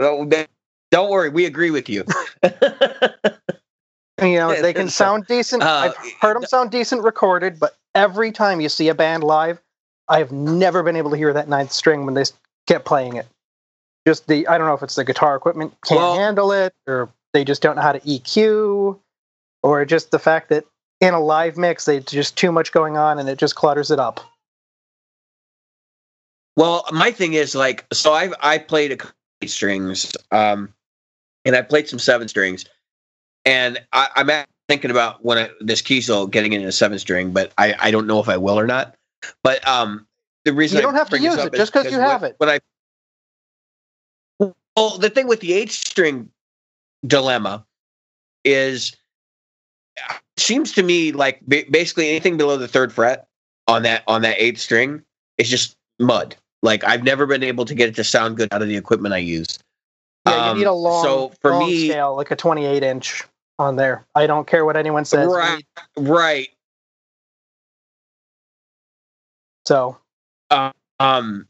Th- don't worry, we agree with you. You know they can sound decent. uh, I've heard them sound decent recorded, but every time you see a band live, I've never been able to hear that ninth string when they kept playing it. Just the I don't know if it's the guitar equipment can't Well- handle it, or they just don't know how to EQ, or just the fact that in a live mix they just too much going on and it just clutters it up. Well, my thing is like, so I I played a strings, um, and I played some seven strings, and I, I'm at- thinking about when I, this Kiesel getting into a seven string, but I I don't know if I will or not. But um, the reason You I don't have to use it just because you when- have it. When I well, the thing with the eight string dilemma is it seems to me like basically anything below the third fret on that on that eighth string is just mud. Like I've never been able to get it to sound good out of the equipment I use. Yeah, you Um, need a long, so for long me- scale, like a 28 inch on there. I don't care what anyone says. Right, right. So Um,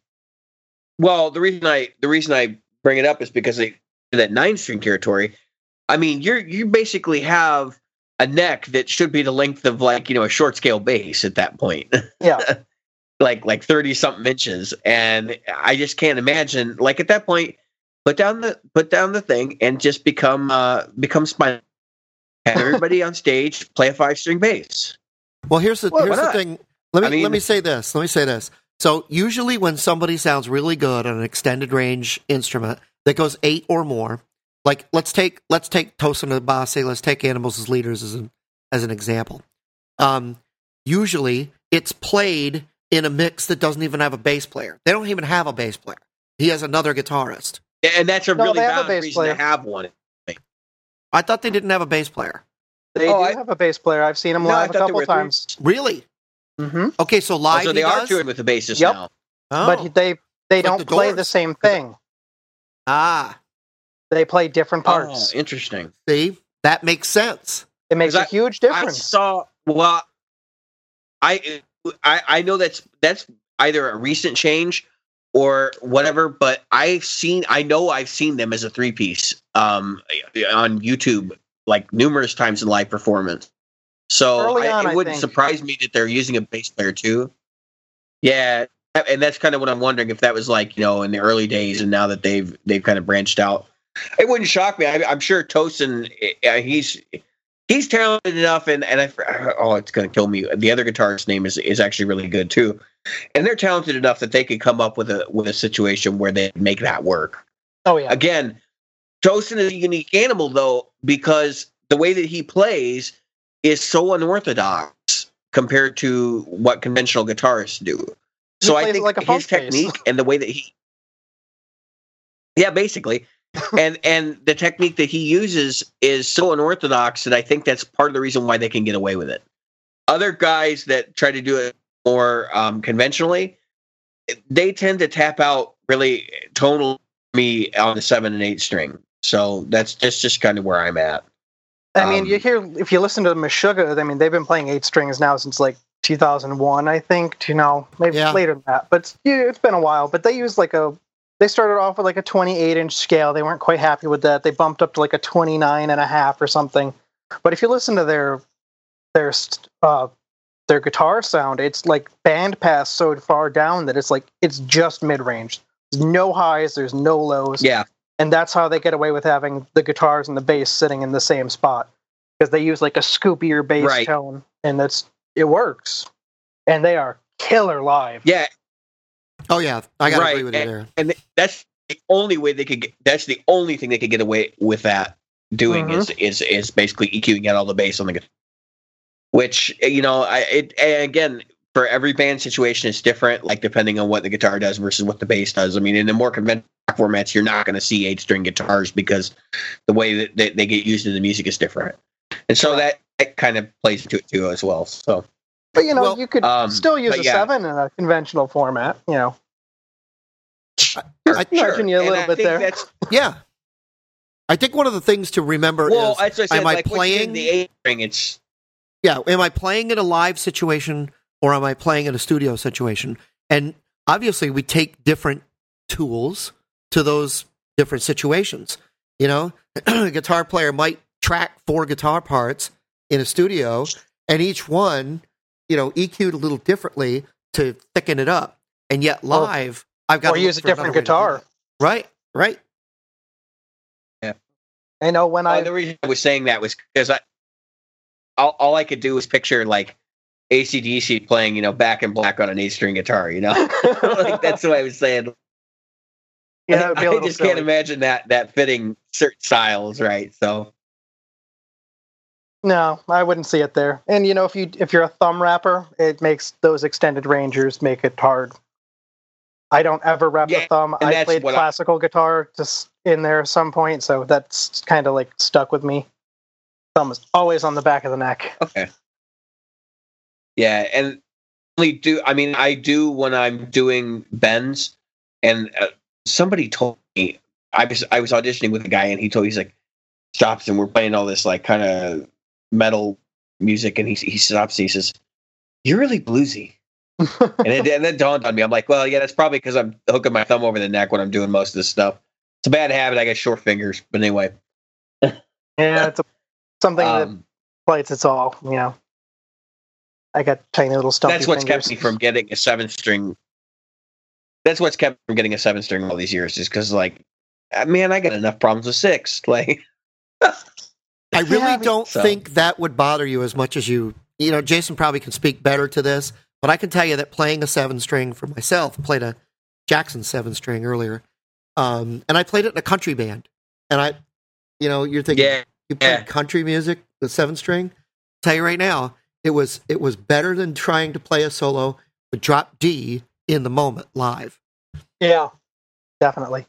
well, the reason I the reason I bring it up is because they, that nine string territory. I mean, you're you basically have a neck that should be the length of like you know a short scale bass at that point. yeah, like like 30 something inches and i just can't imagine like at that point put down the put down the thing and just become uh become Spinal. Have everybody on stage play a five string bass. Well, here's the Well, here's the thing. Let me I mean- let me say this. Let me say this. So usually when somebody sounds really good on an extended range instrument that goes eight or more, like let's take let's take Tosin Abasi, let's take Animals as Leaders as an as an example. Um, usually it's played in a mix that doesn't even have a bass player. They don't even have a bass player. He has another guitarist. And that's a No, really they valid reason player. to have one. I thought they didn't have a bass player. They Oh, do I- have a bass player. I've seen them No, live a couple were three. times. Really? hmm Okay, so live so they he are does? touring with the bassist Yep. now. Oh. But they they Like don't the play the same thing. ah, They play different parts. Oh, interesting. see, that makes sense. it makes a 'cause I- huge I difference. saw. Well, I, I I know that's that's either a recent change or whatever, but I've seen. I know I've seen them as a three piece um, on YouTube like numerous times in live performance. So I, on, it I wouldn't think. surprise me that they're using a bass player too. Yeah, and that's kind of what I'm wondering if that was like you know in the early days, and now that they've they've kind of branched out. It wouldn't shock me. I, I'm sure Tosin, uh, he's he's talented enough, and and I oh, it's gonna kill me. The other guitarist's name is is actually really good too, and they're talented enough that they could come up with a with a situation where they make that work. oh yeah, Again, Tosin is a unique animal though because the way that he plays is so unorthodox compared to what conventional guitarists do. He So I think like a his bass. technique and the way that he, yeah, basically, and and the technique that he uses is so unorthodox that I think that's part of the reason why they can get away with it. Other guys that try to do it more um, conventionally, they tend to tap out really tonal me on the seven and eight string. So that's that's just kind of where I'm at. I mean, um, you hear if you listen to Meshuggah, I mean, they've been playing eight strings now since like 2001, I think. To you know, maybe Yeah. later than that, but yeah, it's been a while. But they used like a they started off with like a 28 inch scale. They weren't quite happy with that. They bumped up to like a 29 and a half or something. But if you listen to their their uh, their guitar sound, it's like band pass so far down that it's like it's just mid range. There's no highs, there's no lows Yeah, and that's how they get away with having the guitars and the bass sitting in the same spot. Because they use like a scoopier bass Right. tone and that's it works. And they are killer live. Yeah, Oh yeah, I gotta Right, agree with you there. and that's the only way they could get that's the only thing they could get away with that doing Mhm. is is is basically EQing out all the bass on the guitar which you know i it and again for every band situation it's different like depending on what the guitar does versus what the bass does. I mean in the more conventional formats you're not going to see eight string guitars because the way that they, they get used in the music is different and so that, that kind of plays into it too as well so but you know Well, you could um, still use a yeah. seven in a conventional format you know I- nudging you a little I bit there. Yeah, I think one of the things to remember well is I said am I like once you get playing- the eight string it's yeah, am I playing in a live situation or am I playing in a studio situation? And obviously, we take different tools to those different situations. You know, a guitar player might track four guitar parts in a studio, and each one, you know, EQ'd a little differently to thicken it up. And yet, Or- live, I've got or to use a different another way to do guitar. Right, Right, Yeah, i know when Uh, i the reason I was saying that was because I, all, all I could do was picture like ACDC playing, you know, back in black on an eight string guitar, you know, like that's what I was saying. Yeah that would be a I little just can't imagine that that fitting certain styles, right? So. No i wouldn't see it there. And you know if you if you're a thumb wrapper it makes those extended rangers make it hard. I don't ever wrap Yeah, the thumb i played what I- classical guitar just in there at some point so that's kind of like stuck with me. Thumb is always on the back of the neck. Okay, yeah, and only do I mean I do when I'm doing bends, and uh, somebody told me I was I was auditioning with a guy, and he told me he's like stops and we're playing all this like kind of metal music, and he he stops and he says, "You're really bluesy." and, it, and then dawned on me. I'm like, well, yeah, that's probably because I'm hooking my thumb over the neck when I'm doing most of this stuff. It's a bad habit. I got short fingers, but anyway, yeah it's a, something that um, plays its all you know i got tiny little stuff. that's what's fingers. kept me from getting a seven string. That's what's kept me from getting a seven string all these years, is because like man, I got enough problems with six. Like, I really Yeah, don't So- think that would bother you as much as you. You know, Jason probably can speak better to this, but I can tell you that playing a seven string for myself, I played a Jackson seven string earlier, um, and I played it in a country band. And I, you know, you're thinking yeah, you played yeah. country music with seven string. tell you right now, it was it was better than trying to play a solo with drop D in the moment live. Yeah, definitely.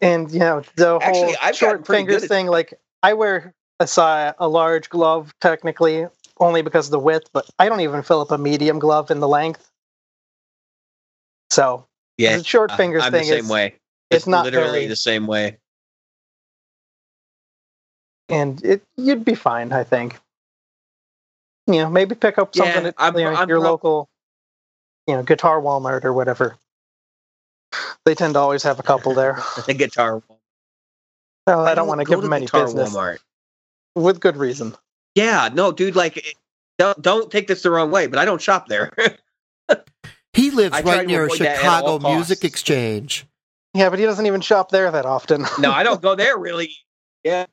and you know the whole Actually, I've short fingers good at- thing. Like I wear a size, a large glove technically only because of the width, but I don't even fill up a medium glove in the length. So yeah. the short uh, fingers I'm thing the same is, way. it's not literally very- the same way. and it you'd be fine, I think. You know, maybe pick up Yeah, something at I'm- you know, I'm your prob- local, you know, guitar Walmart or whatever. They tend to always have a couple there. The guitar. Well, I don't want to give them any Guitar business Walmart. with good reason. Yeah, no, dude. Like, don't don't take this the wrong way, but I don't shop there. He lives I right near avoid that at Chicago. Music Exchange. Yeah, but he doesn't even shop there that often. no, I don't go there really. Yeah,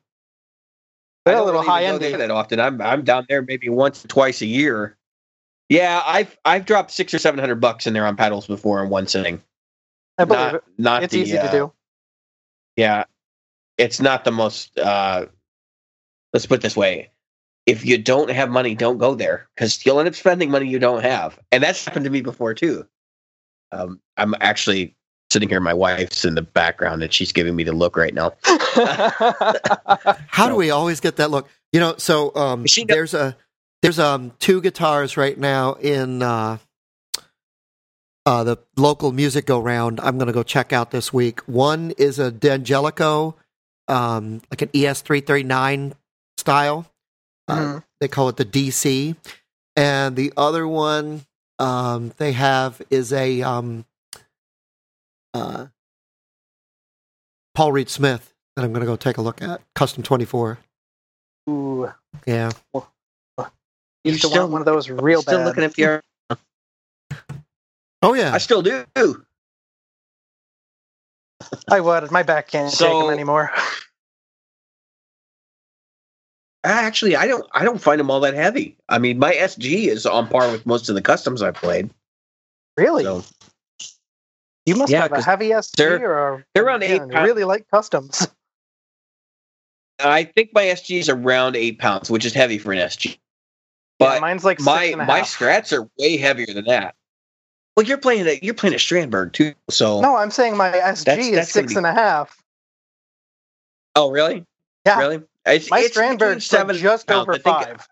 I They're a don't little really high end. there that often. I'm I'm down there maybe once or twice a year. Yeah, I've I've dropped six or seven hundred bucks in there on paddles before in one sitting. I believe Not it. not It's the, easy uh, to do. Yeah, it's not the most. uh Let's put it this way: if you don't have money, don't go there because you'll end up spending money you don't have, and that's happened to me before too. Um, I'm actually sitting here. My wife's in the background, and she's giving me the look right now. How do we always get that look? You know, so um, She there's a there's um two guitars right now in uh, uh, the local music go round. I'm going to go check out this week. One is a D'Angelico, um, like an ES three thirty nine style. Uh, Mhm. they call it the DC, and the other one um, they have is a um, uh, Paul Reed Smith that I'm going to go take a look at. Custom twenty four. Ooh, Yeah. Used to want one of those real bad. still bad. looking at PR. Oh yeah. I still do. I would. My back can't take them anymore. Actually, I don't. I don't find them all that heavy. I mean, my SG is on par with most of the customs I've played. Really? So you must Yeah, have a 'cause heavy SG they're- or they're around eight yeah, pounds. really like customs. I think my SG is around eight pounds, which is heavy for an SG. Yeah, But mine's like my six and a my strats are way heavier than that. Well, you're playing a you're playing a Strandberg too. So No, I'm saying my SG That's- is that's six be- and a half. oh really? Yeah. Really? It's, My it's Strandberg's seven just pounds. over I five.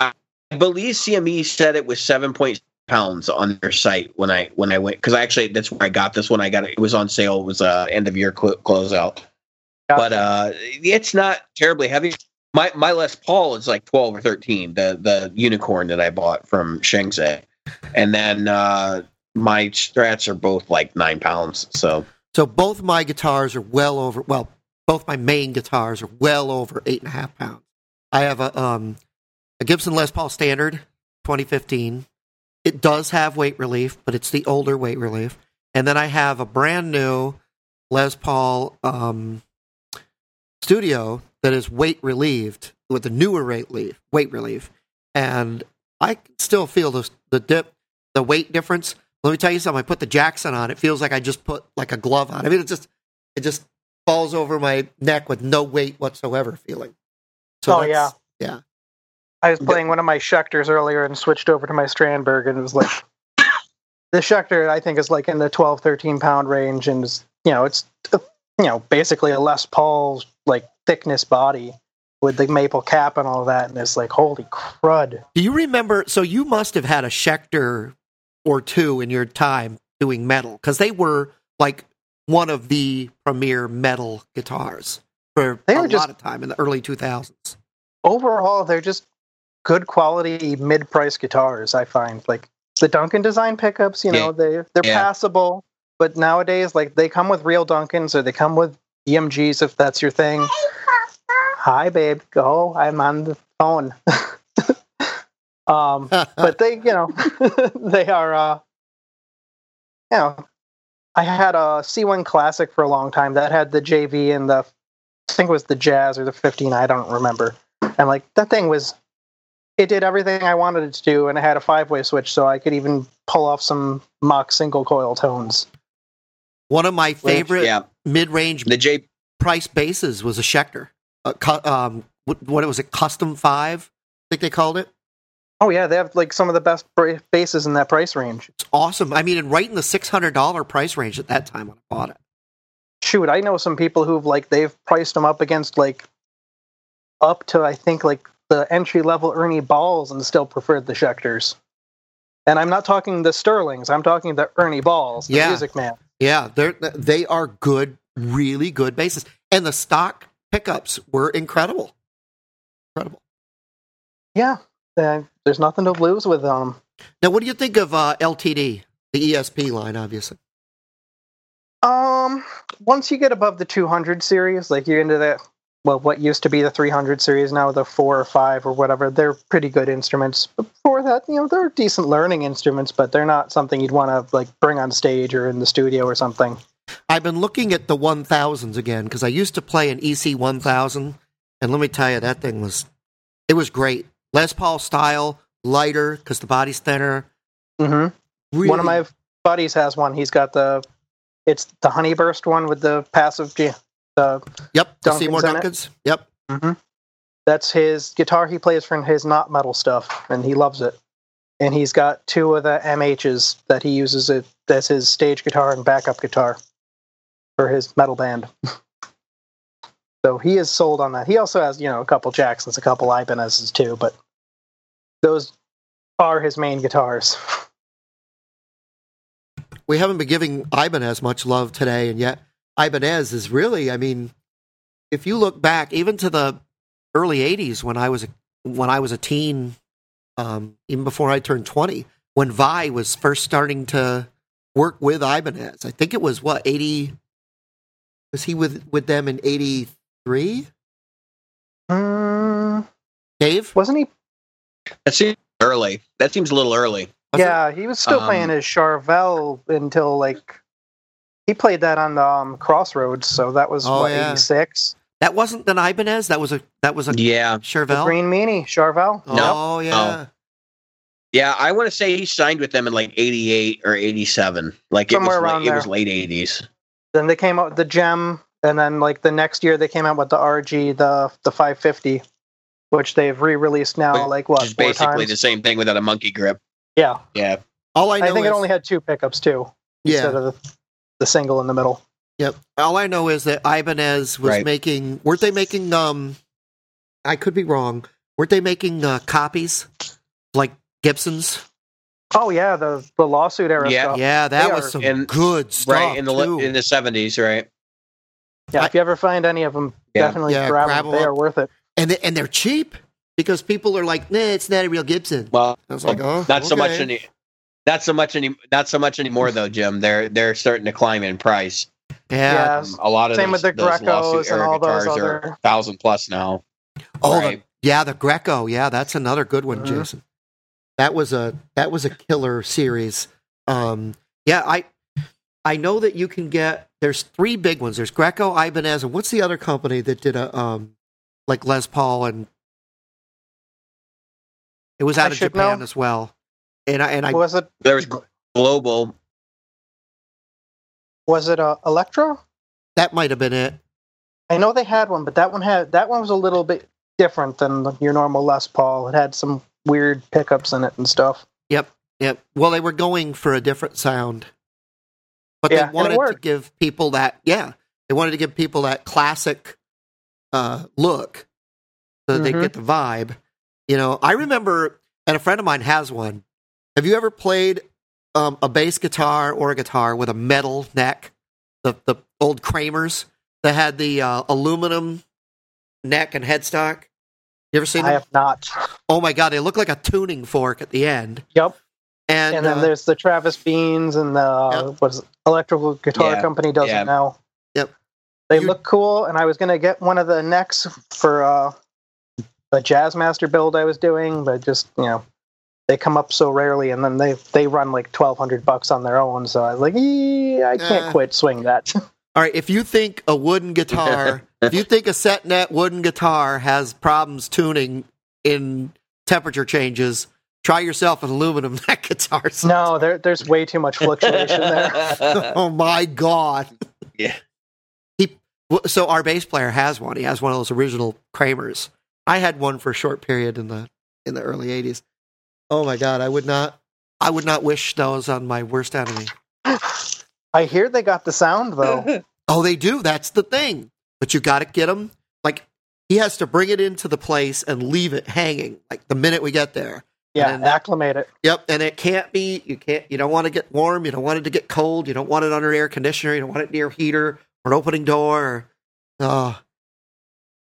I believe CME said it was seven point pounds on their site when I when I went because I actually that's where I got this one. I got it. It was on sale. It was uh, end of year clo- closeout. But uh, it's not terribly heavy. My my Les Paul is like twelve or thirteen. The the unicorn that I bought from Shengze, and then uh, my strats are both like nine pounds. So So both my guitars are well over. Well, both my main guitars are well over eight and a half pounds. I have a um a Gibson Les Paul Standard, 2015. It does have weight relief, but it's the older weight relief. And then I have a brand new Les Paul um, Studio that is weight relieved with the newer weight relief. Weight relief, and I still feel the the dip, the weight difference. Let me tell you something. I put the Jackson on. It feels like I just put like a glove on. I mean, it just it just falls over my neck with no weight whatsoever. Feeling. Oh, yeah. yeah. I was playing one of my Schecters earlier and switched over to my Strandberg, and it was like the Schecter. I think is like in the 12, 13 pound range, and you know it's you know basically a Les Paul's like thickness body with the maple cap and all that, and it's like holy crud. Do you remember? So you must have had a Schecter or two in your time doing metal because they were like one of the premier metal guitars for They a were lot of time in the early 2000s. Overall, they're just good quality mid price guitars. I find like the Duncan design pickups. You know Yeah. they they're Yeah. passable, but nowadays like they come with real Duncans or they come with EMGs if that's your thing. Hi, babe. Go. I'm on the phone. um, but they, you know, they are, uh, you know, I had a C1 Classic for a long time that had the JB and the, I think it was the Jazz or the 15. I don't remember. And like that thing was, it did everything I wanted it to do, and it had a five way switch, so I could even pull off some mock single coil tones. One of my favorite Yeah, mid range the J. price basses was a Schecter. Uh, cu- um, what, what was it? Custom five, I think they called it. Oh yeah, they have like some of the best bra- basses in that price range. It's awesome. I mean, and right in the six hundred dollar price range at that time when I bought it. Shoot, I know some people who've like they've priced them up against like up to I think like the entry level Ernie Balls and still preferred the Schecters. And I'm not talking the Sterlings. I'm talking the Ernie Balls, the Yeah. Music Man. Yeah, they're they are good, really good basses, and the stock pickups were incredible. Incredible. Yeah, there's nothing to lose with them. Now, what do you think of uh, LTD, the ESP line? Obviously, Um, once you get above the 200 series, like you're into that, well, what used to be the 300 series, now the four or five or whatever, they're pretty good instruments. Before that, you know, they're decent learning instruments, but they're not something you'd want to like bring on stage or in the studio or something. I've been looking at the one thousands again because I used to play an EC one thousand, and let me tell you, that thing was it was great. Les Paul style, lighter because the body's thinner. hmm Really, One of my buddies has one. He's got the, it's the Honeyburst one with the passive. The yep, the Duncans Seymour. Duncans. Yep, hmm That's his guitar he plays for his not metal stuff, and he loves it. And he's got two of the MHs that he uses it as his stage guitar and backup guitar for his metal band. so he is sold on that. He also has, you know, a couple Jacksons, a couple Ibanez's too, but those are his main guitars. we haven't been giving Ibanez much love today, and yet Ibanez is really, I mean, if you look back even to the early '80s when I was a, when I was a teen, um, even before I turned 20, when Vai was first starting to work with Ibanez, I think it was what 80. Was he with with them in '83? Mm, Dave, wasn't he? That seems early. That seems a little early. Was it? yeah, he was still Um, playing his Charvel until like he played that on um, Crossroads, so that was Oh, what yeah. eighty six. that wasn't an Ibanez. That was a that was a Yeah, Charvel. Green Meanie, Charvel. Oh yeah. yeah. I want to say he signed with them in like '88 or '87. Like it was, Somewhere late, around it was late '80s. Then they came out with the JEM, and then like the next year they came out with the RG, the the five fifty, which they've re released now. Which like what? Which is four basically times? the same thing without a monkey grip. Yeah, Yeah, All I know I, think is, it only had two pickups too, yeah. instead of the, the single in the middle. Yep. All I know is that Ibanez was Right. making. Weren't they making? Um, I could be wrong. Weren't they making uh, copies like Gibsons? Oh yeah, the the lawsuit era Yeah. stuff. Yeah, that They was are- some And- good stuff. right in the too. in the '70s, right? Yeah, I- if you ever find any of them, Yeah. definitely Yeah, grab, grab them. 'em They are worth it. and they, and they're cheap because people are like, "Nah, it's not a real Gibson." Well, I was like, "Oh, not so much okay." any. Not so much any. Not so much anymore though, Jim. They're they're starting to climb in price. Yeah. Yeah. Um, a lot of Same those, with the those Grecos lawsuit and era all those guitars other- are thousand plus now. Oh, right. the, yeah, the Greco. Yeah, that's another good one, Mhm. Jason. That was a that was a killer series. Um, yeah, I I know that you can get. There's three big ones. There's Greco, Ibanez, and what's the other company that did a um like Les Paul and it was I out of Japan know. as well. And I and I was it There was global. was it uh, Electra? that might have been it. I know they had one, but that one had that one was a little bit different than your normal Les Paul. It had some weird pickups in it and stuff. Yep, yep. Well, they were going for a different sound, but Yeah, they wanted to give people that. Yeah, they wanted to give people that classic uh, look, so that they Mhm. get the vibe. You know, I remember, and a friend of mine has one. Have you ever played um, a bass guitar or a guitar with a metal neck? The the old Kramers that had the uh, aluminum neck and headstock. You ever seen I them? have not. Oh my god, they look like a tuning fork at the end. Yep. And, And, then uh, there's the Travis Beans and the Yep. what is it? Electrical Guitar Yeah, Company does yeah. it now. Yep. They You- look cool, and I was gonna get one of the necks for uh, a Jazzmaster build I was doing, but just you know they come up so rarely, and then they they run like twelve hundred bucks on their own. So I was like, "Eh, I can't Uh. quit swing that. All right, if you think a wooden guitar, if you think a set neck wooden guitar has problems tuning in temperature changes, try yourself an aluminum neck guitar. no, there, there's way too much fluctuation there. oh my god. Yeah. He so our bass player has one. He has one of those original Kramers. I had one for a short period in the in the early 80s. Oh my god, I would not I would not wish those on my worst enemy. I hear they got the sound though. Oh, they do. That's the thing. But you got to get them. Like he has to bring it into the place and leave it hanging. Like the minute we get there. Yeah, And that- acclimate it. Yep. And it can't be. You can't. You don't want to get warm. You don't want it to get cold. You don't want it under air conditioner. You don't want it near a heater or an opening door. Or, oh.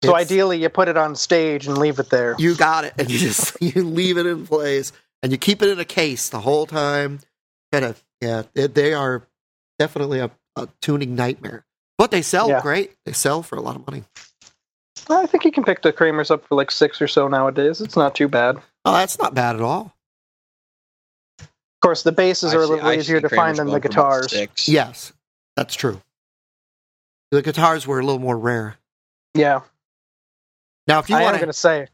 So It's- ideally, you put it on stage and leave it there. you got it, and you just you leave it in place, and you keep it in a case the whole time. Kind of. Yeah. They, they are definitely a, a tuning nightmare. But they sell Yeah. great. They sell for a lot of money. I think you can pick the Kramers up for like six or so nowadays. It's not too bad. Oh, that's not bad at all. Of course, the basses I are a little I easier see to find than the going for about guitars. Yes, that's true. The guitars were a little more rare. Yeah, Now, if you I am want going to, to say,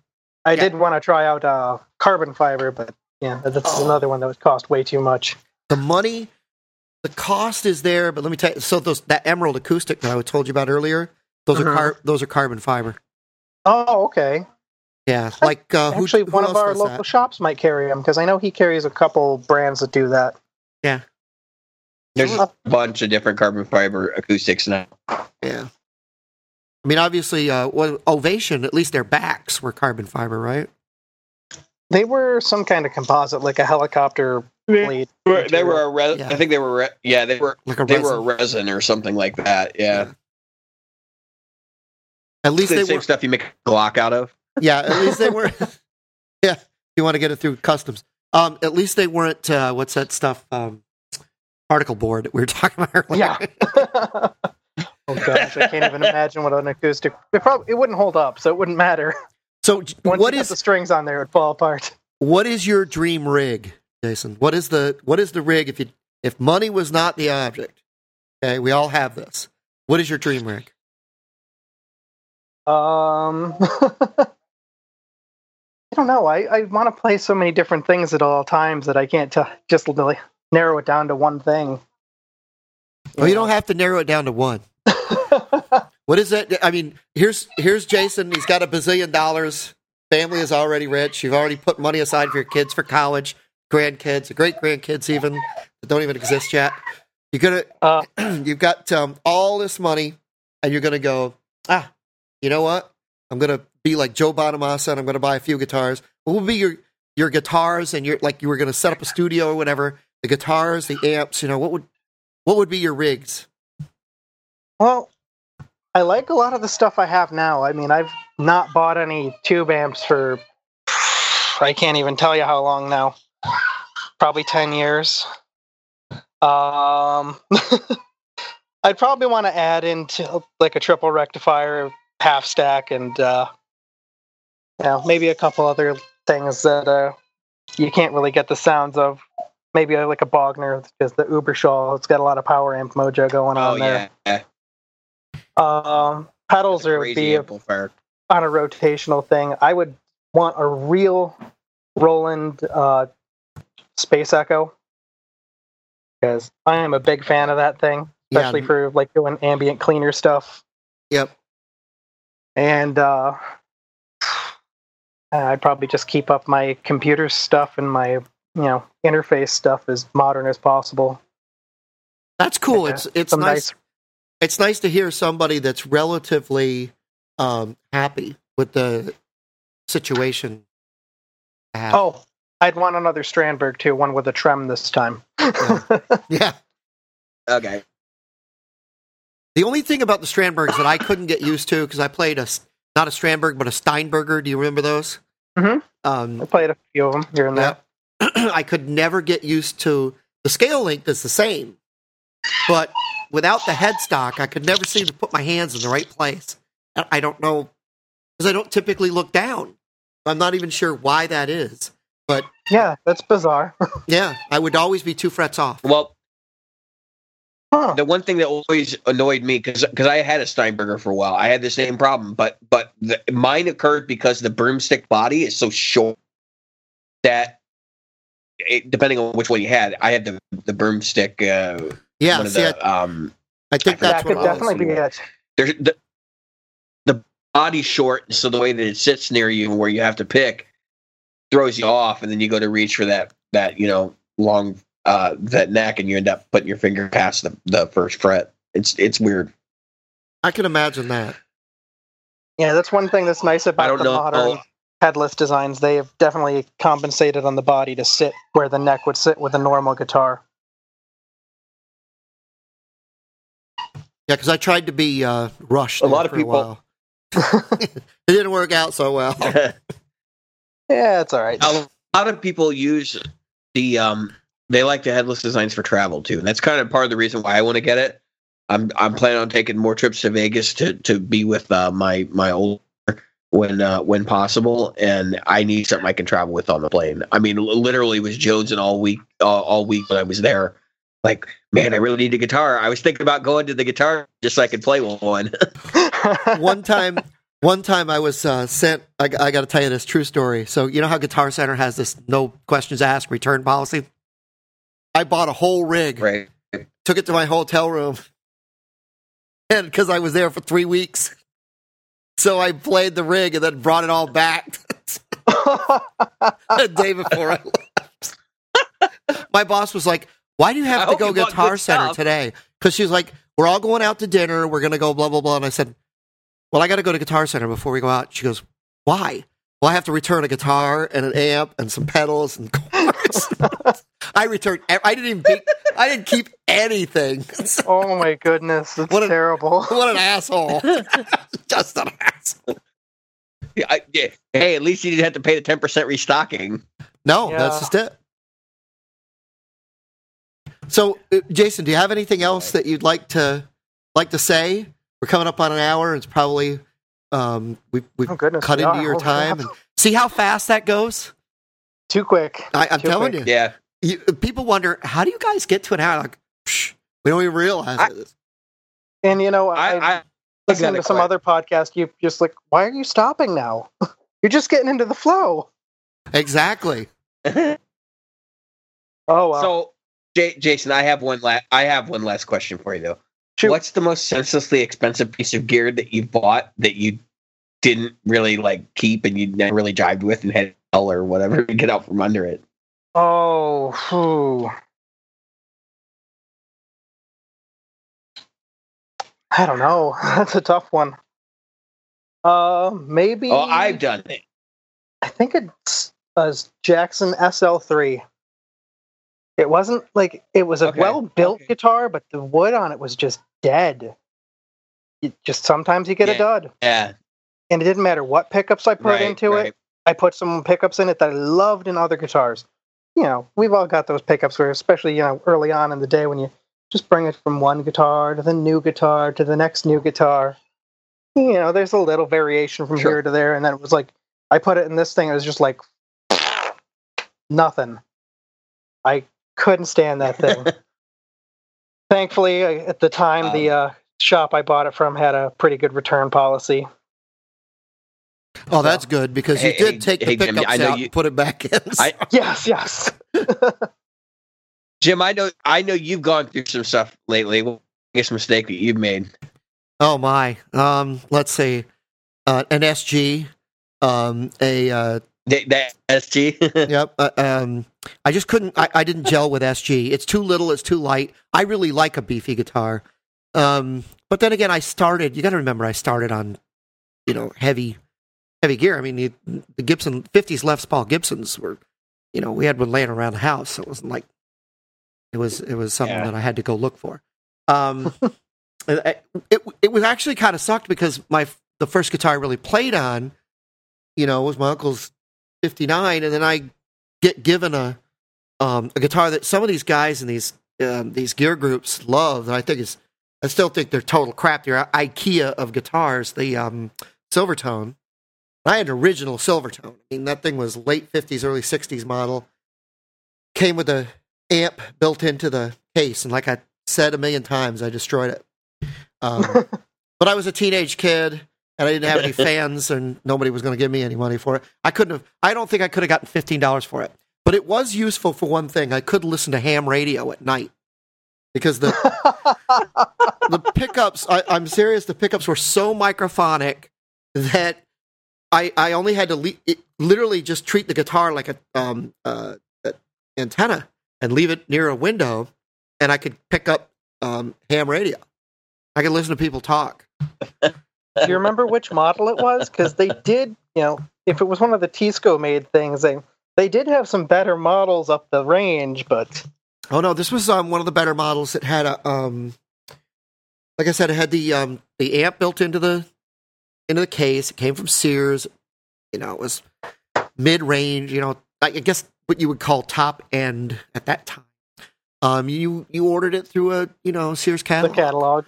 I Yeah. did want to try out uh, carbon fiber, but yeah, that's Oh. another one that would cost way too much. the money, the cost is there. But let me tell you, so those that Emerald acoustic that I told you about earlier, those Mhm. are car, those are carbon fiber. Oh, okay. Yeah, like uh, who, Actually, who one of our local that? shops might carry them because I know he carries a couple brands that do that. Yeah, there's a bunch of different carbon fiber acoustics now. Yeah, I mean, obviously, uh, Ovation, at least their backs were carbon fiber, right? They were some kind of composite, like a helicopter blade. They were a re- Yeah. I think they were re- yeah they were Like a they resin. were a resin or something like that. Yeah, At least the they same were. stuff you make a Glock out of. Yeah, at least they were. yeah, you want to get it through customs. Um, at least they weren't. Uh, what's that stuff? Um, particle board that we were talking about earlier. Yeah. oh gosh, I can't even imagine what an acoustic. It probably it wouldn't hold up, so it wouldn't matter. So, Once what is the strings on there, it'd fall apart. what is your dream rig, Jason? What is the what is the rig? If you if money was not the object, okay, we all have this. What is your dream rig? Um, I don't know. I, I want to play so many different things at all times that I can't t- just really narrow it down to one thing. Well, you don't have to narrow it down to one. What is that? I mean, here's here's Jason. He's got a bazillion dollars. Family is already rich. You've already put money aside for your kids for college, grandkids, great grandkids, even that don't even exist yet. You're gonna, Uh, you've got um, all this money, and you're gonna go. Ah, you know what? I'm gonna be like Joe Bonamassa, and I'm gonna buy a few guitars. What will be your your guitars, and you're like you were gonna set up a studio or whatever. The guitars, the amps. You know what would what would be your rigs? Well, I like a lot of the stuff I have now. I mean, I've not bought any tube amps for I can't even tell you how long now. Probably ten years. Um, I'd probably want to add into like a triple rectifier, half stack, and uh, you know, maybe a couple other things that uh, you can't really get the sounds of. Maybe uh, like a Bogner, because the Uberschall, it's got a lot of power amp mojo going Oh on there. yeah, Um, pedals are be amplifier. on a rotational thing. I would want a real Roland uh, Space Echo because I am a big fan of that thing, Yeah. especially for like doing ambient cleaner stuff. Yep. And uh, I'd probably just keep up my computer stuff and my you know interface stuff as modern as possible. That's cool. Yeah, It's it's nice. nice- It's nice to hear somebody that's relatively um, happy with the situation. Oh, I'd want another Strandberg too, one with a trem this time. yeah. Okay. The only thing about the Strandbergs that I couldn't get used to because I played a not a Strandberg but a Steinberger. Do you remember those? Mhm. Um, I played a few of them here and there. I could never get used to the scale length is the same, but without the headstock, I could never seem to put my hands in the right place. I don't know because I don't typically look down. I'm not even sure why that is. But Yeah, that's bizarre. yeah, I would always be two frets off. Well, Huh. the one thing that always annoyed me because because I had a Steinberger for a while, I had the same problem, but but the, mine occurred because the broomstick body is so short that it, depending on which one you had, I had the the broomstick. Uh, Yeah, see, the, I, um, I think that that's that could what I definitely be it. there's the the body's short, so the way that it sits near you, where you have to pick, throws you off, and then you go to reach for that that you know long uh that neck, and you end up putting your finger past the the first fret. It's it's weird. I can imagine that. Yeah, that's one thing that's nice I about don't the know. modern headless designs. They have definitely compensated on the body to sit where the neck would sit with a normal guitar. Yeah, because I tried to be uh, rushed. A lot of people- it didn't work out so well. Yeah, it's all right. a lot of people use the um they like the headless designs for travel too and that's kind of part of the reason why i want to get it i'm i'm planning on taking more trips to vegas to to be with uh, my my old when uh when possible and i need something i can travel with on the plane i mean li- literally was Jones and all week uh, all week when i was there like man i really need a guitar i was thinking about going to the guitar just so i could play one one time, one time I was uh, sent. I, I got to tell you this true story. So you know how Guitar Center has this no questions asked return policy. I bought a whole rig, right took it to my hotel room, and because I was there for three weeks, so I played the rig and then brought it all back the day before I left. My boss was like, "Why do you I have to go you Guitar Center stuff." today?" Because she's like, "We're all going out to dinner. We're going to go blah blah blah." And I said, "Well, I got to go to Guitar Center before we go out." She goes, "Why?" Well, I have to return a guitar and an amp and some pedals and cords. I returned. I didn't even. Keep, I didn't keep anything. oh my goodness, it's What a- terrible. what an asshole! Just an asshole. Yeah, I, yeah. hey at least you didn't have to pay the 10% restocking No, Yeah. that's just it. So, uh, Jason, do you have anything else that you'd like to like to say? We're coming up on an hour. It's probably um, we we've Oh goodness, cut into are. your time. And see how fast that goes. Too quick. I, I'm Too telling quick. you, yeah you. People wonder how do you guys get to an hour? Like, psh, we don't even realize I- it. And you know, I, I, I listening gotta some quit. other podcast. You just like, why are you stopping now? You're just getting into the flow. Exactly. Oh well. so J- Jason I have one la- I have one last question for you though Shoot. what's the most senselessly expensive piece of gear that you bought that you didn't really like keep and you never really jived with and had to sell or whatever to get out from under it Oh, whew. I don't know. That's a tough one. Uh, maybe. oh I've done it I think it's a Jackson SL3. It wasn't like it was a Okay, well built okay. guitar, but the wood on it was just dead. You just sometimes you get a dud, yeah and it didn't matter what pickups I put right, into right. it. I put some pickups in it that I loved in other guitars. You know, we've all got those pickups where, especially you know, early on in the day when you just bring it from one guitar to the new guitar to the next new guitar. You know, there's a little variation from Sure. here to there, and then it was like I put it in this thing. It was just like nothing. I couldn't stand that thing. Thankfully, at the time, the Um, uh, shop I bought it from had a pretty good return policy. Oh, that's good because you Hey, did hey, take the hey, Jimmy, pickups I know out you- and put it back in. I- Yes, yes. Jim I know I know you've gone through some stuff lately what's the biggest mistake that you've made Oh my. Um, let's see. Uh, an SG, um, a uh, that, that SG yep. Uh, um, I just couldn't. I, I didn't gel with SG. It's too little. It's too light. I really like a beefy guitar. Um, but then again, I started. You got to remember, I started on, you know, heavy, heavy gear. I mean, the, the Gibson '50s Les Paul Gibsons were, you know, we had one laying around the house. So it wasn't like it was. It was something Yeah. that I had to go look for. Um, it, it it was actually kind of sucked because my the first guitar I really played on, you know, was my uncle's '59, and then I get given a um, a guitar that some of these guys in these um, these gear groups love, and I think it's I still think they're total crap. They're IKEA of guitars, the um, Silvertone, I had an original Silvertone. I mean, that thing was late 50s, early 60s model. Came with a amp built into the case. And like I said a million times, I destroyed it. Um, but I was a teenage kid and I didn't have any fans and nobody was going to give me any money for it. I couldn't have, I don't think I could have gotten $15 for it. But it was useful for one thing. I could listen to ham radio at night because the the pickups I, i'm serious the pickups were so microphonic that i i only had to le- it, literally just treat the guitar like a um uh a antenna and leave it near a window and i could pick up um ham radio i could listen to people talk Do you remember which model it was? Because they did, you know, if it was one of the Teisco made things, they they did have some better models up the range, but oh no this was um one of the better models. That had a um like i said it had the um the amp built into the into the case. It came from sears. You know it was mid-range you know i guess what you would call top end at that time. Um you you ordered it through a you know sears the catalog. Catalog.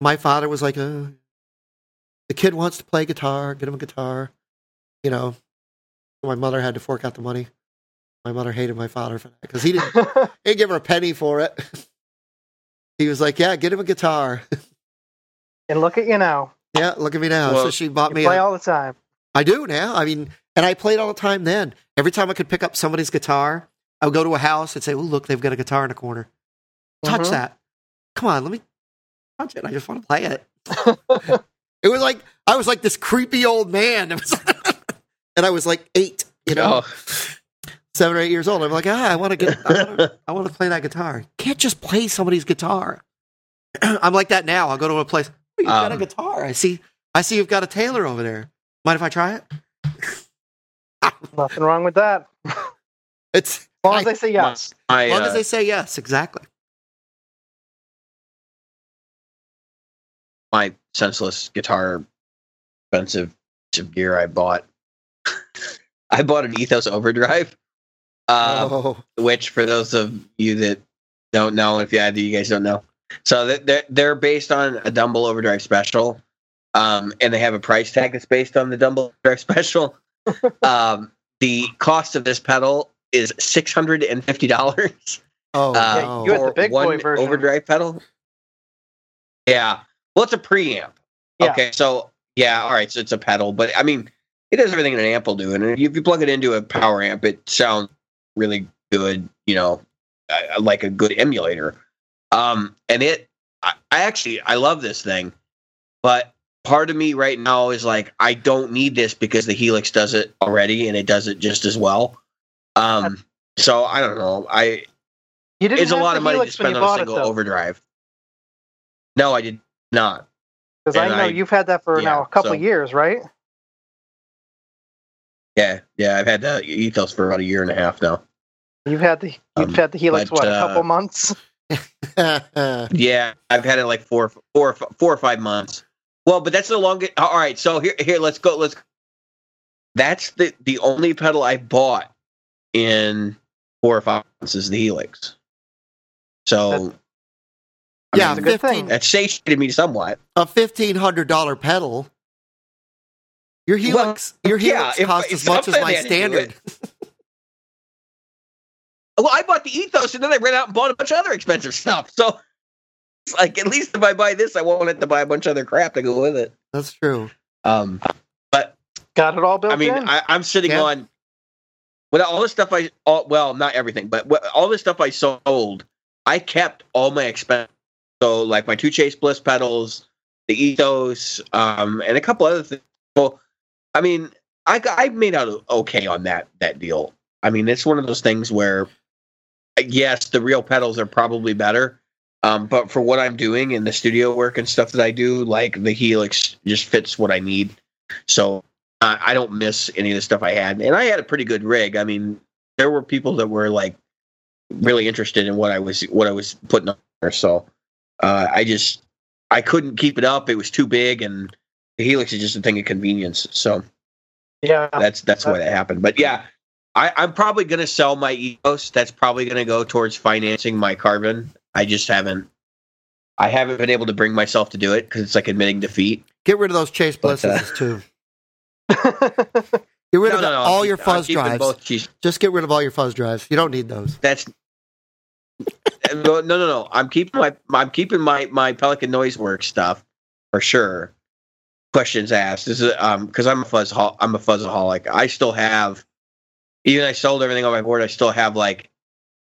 my father was like uh, the kid wants to play guitar get him a guitar you know my mother had to fork out the money my mother hated my father for that because he didn't he didn't give her a penny for it he was like yeah get him a guitar and look at you now. yeah look at me now so she bought You me play a, all the time. I do now. I mean, and I played all the time then. Every time I could pick up somebody's guitar, I would go to a house and say, "Oh, look, they've got a guitar in the corner. Touch Mhm. that. Come on, let me touch it. I just want to play it." It was like I was like this creepy old man. It was, and I was like eight, you know, Oh. seven or eight years old. I'm like, ah, I want to get, I want to, I want to play that guitar. Can't just play somebody's guitar. I'm like that now. I'll go to a place. Oh, you've got a Um, guitar. I see. I see you've got a Taylor over there. Mind if I try it? Nothing wrong with that. It's As long as they say yes. My, As long uh, as they say yes, exactly. My senseless guitar expensive gear I bought. I bought an Ethos Overdrive, uh, oh, which for those of you that don't know, if you either you guys don't know, so that- they're they're based on a Dumble Overdrive special, um, and they have a price tag that's based on the Dumble Overdrive special. um, the cost of this pedal is six hundred and fifty dollars. oh, Uh, no. you had the big boy version. overdrive pedal. Yeah, well, it's a preamp. Yeah. Okay, so yeah, all right, so it's a pedal, but I mean, it does everything an amp will do, and if you plug it into a power amp, it sounds really good. You know, like a good emulator. Um, and it, I, I actually, I love this thing, but part of me right now is like, I don't need this because the Helix does it already, and it does it just as well. Um, so I don't know. I You didn't it's a lot of money to Helix spend on a bought it, single overdrive. No, I did not. Because I know I- you've had that for yeah, now a couple so- years, right? Yeah, yeah, I've had the ethos for about a year and a half now. You've had the you've Um, had the Helix but, what a uh, couple months. Yeah, I've had it like four, four, four or five months. Well, but that's the longest. All right, so here, here, let's go. Let's. That's the the only pedal I bought in four or five months is the Helix. So, That's- I yeah, That's a mean, good fifteen thing. that satiated me somewhat. a fifteen hundred dollar pedal. Your Helix, your Helix if- cost if as much as my had to do standard. Well, I bought the ethos, and then I ran out and bought a bunch of other expensive stuff. So, it's like at least if I buy this, I won't have to buy a bunch of other crap to go with it. That's true. Um, but Got it all built I mean, in. I, I'm sitting Yeah. on with all the stuff I all, well, not everything, but all the stuff I sold, I kept all my expense. So, like my two Chase Bliss pedals, the Ethos, um, and a couple other things. Well, I mean, I I made out okay on that that deal. I mean, it's one of those things where, yes, the real pedals are probably better. Um, but for what I'm doing and the studio work and stuff that I do, like the Helix just fits what I need. So I don't miss any of the stuff I had, and I had a pretty good rig. I mean, there were people that were like really interested in what I was what I was putting on there. So uh, I just I couldn't keep it up. It was too big, and the Helix is just a thing of convenience. So yeah, that's that's why that happened. But yeah, I, I'm probably going to sell my Ethos. That's probably going to go towards financing my Carvin. I just haven't. I haven't been able to bring myself to do it because it's like admitting defeat. Get rid of those Chase But, uh, too. Get rid No, of the- no, all your fuzz drives. Both. Just get rid of all your fuzz drives. You don't need those. That's no, no, no, no. I'm keeping my I'm keeping my my Pelican Noise Work stuff for sure. Questions asked. This is um because I'm a fuzz hol- I'm a fuzzaholic. I still have even I sold everything on my board. I still have like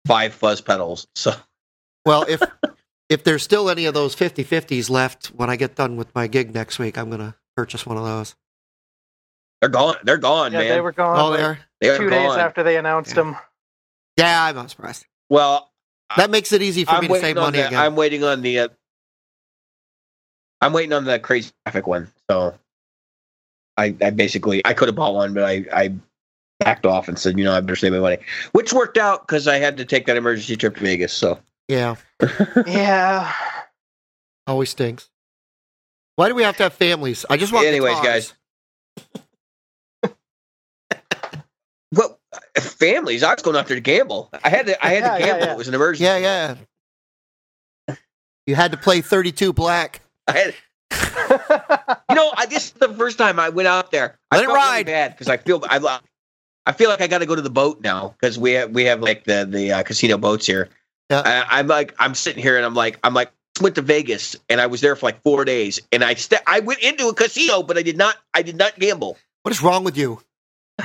five fuzz pedals. So Well, if if there's still any of those 50-50s left when I get done with my gig next week, I'm gonna purchase one of those. they're gone. They're gone, yeah, man. they were gone Oh, like, there. They are two days gone. after they announced Yeah. them. Yeah, I'm not surprised. Well, That makes it easy for I'm me to save money the, again. I'm waiting on the. Uh, I'm waiting on the crazy traffic one. So, I I basically I could have bought one, but I I backed off and said, you know, I better save my money, which worked out because I had to take that emergency trip to Vegas. So, yeah, Yeah. always stinks. Why do we have to have families? I just want. Anyways, guitars. well, families. I was going out there to gamble. I had to. I had Yeah, to gamble. yeah. It was an emergency. Yeah, yeah. You had to play 32 black. I had, you know, I this is the first time I went out there. I Let it felt really ride. bad because I feel I, I feel like I got to go to the boat now because we have we have like the the uh, casino boats here. Yeah. I, I'm like I'm sitting here and I'm like I'm like went to Vegas and I was there for like four days and I ste- I went into a casino but I did not I did not gamble What is wrong with you?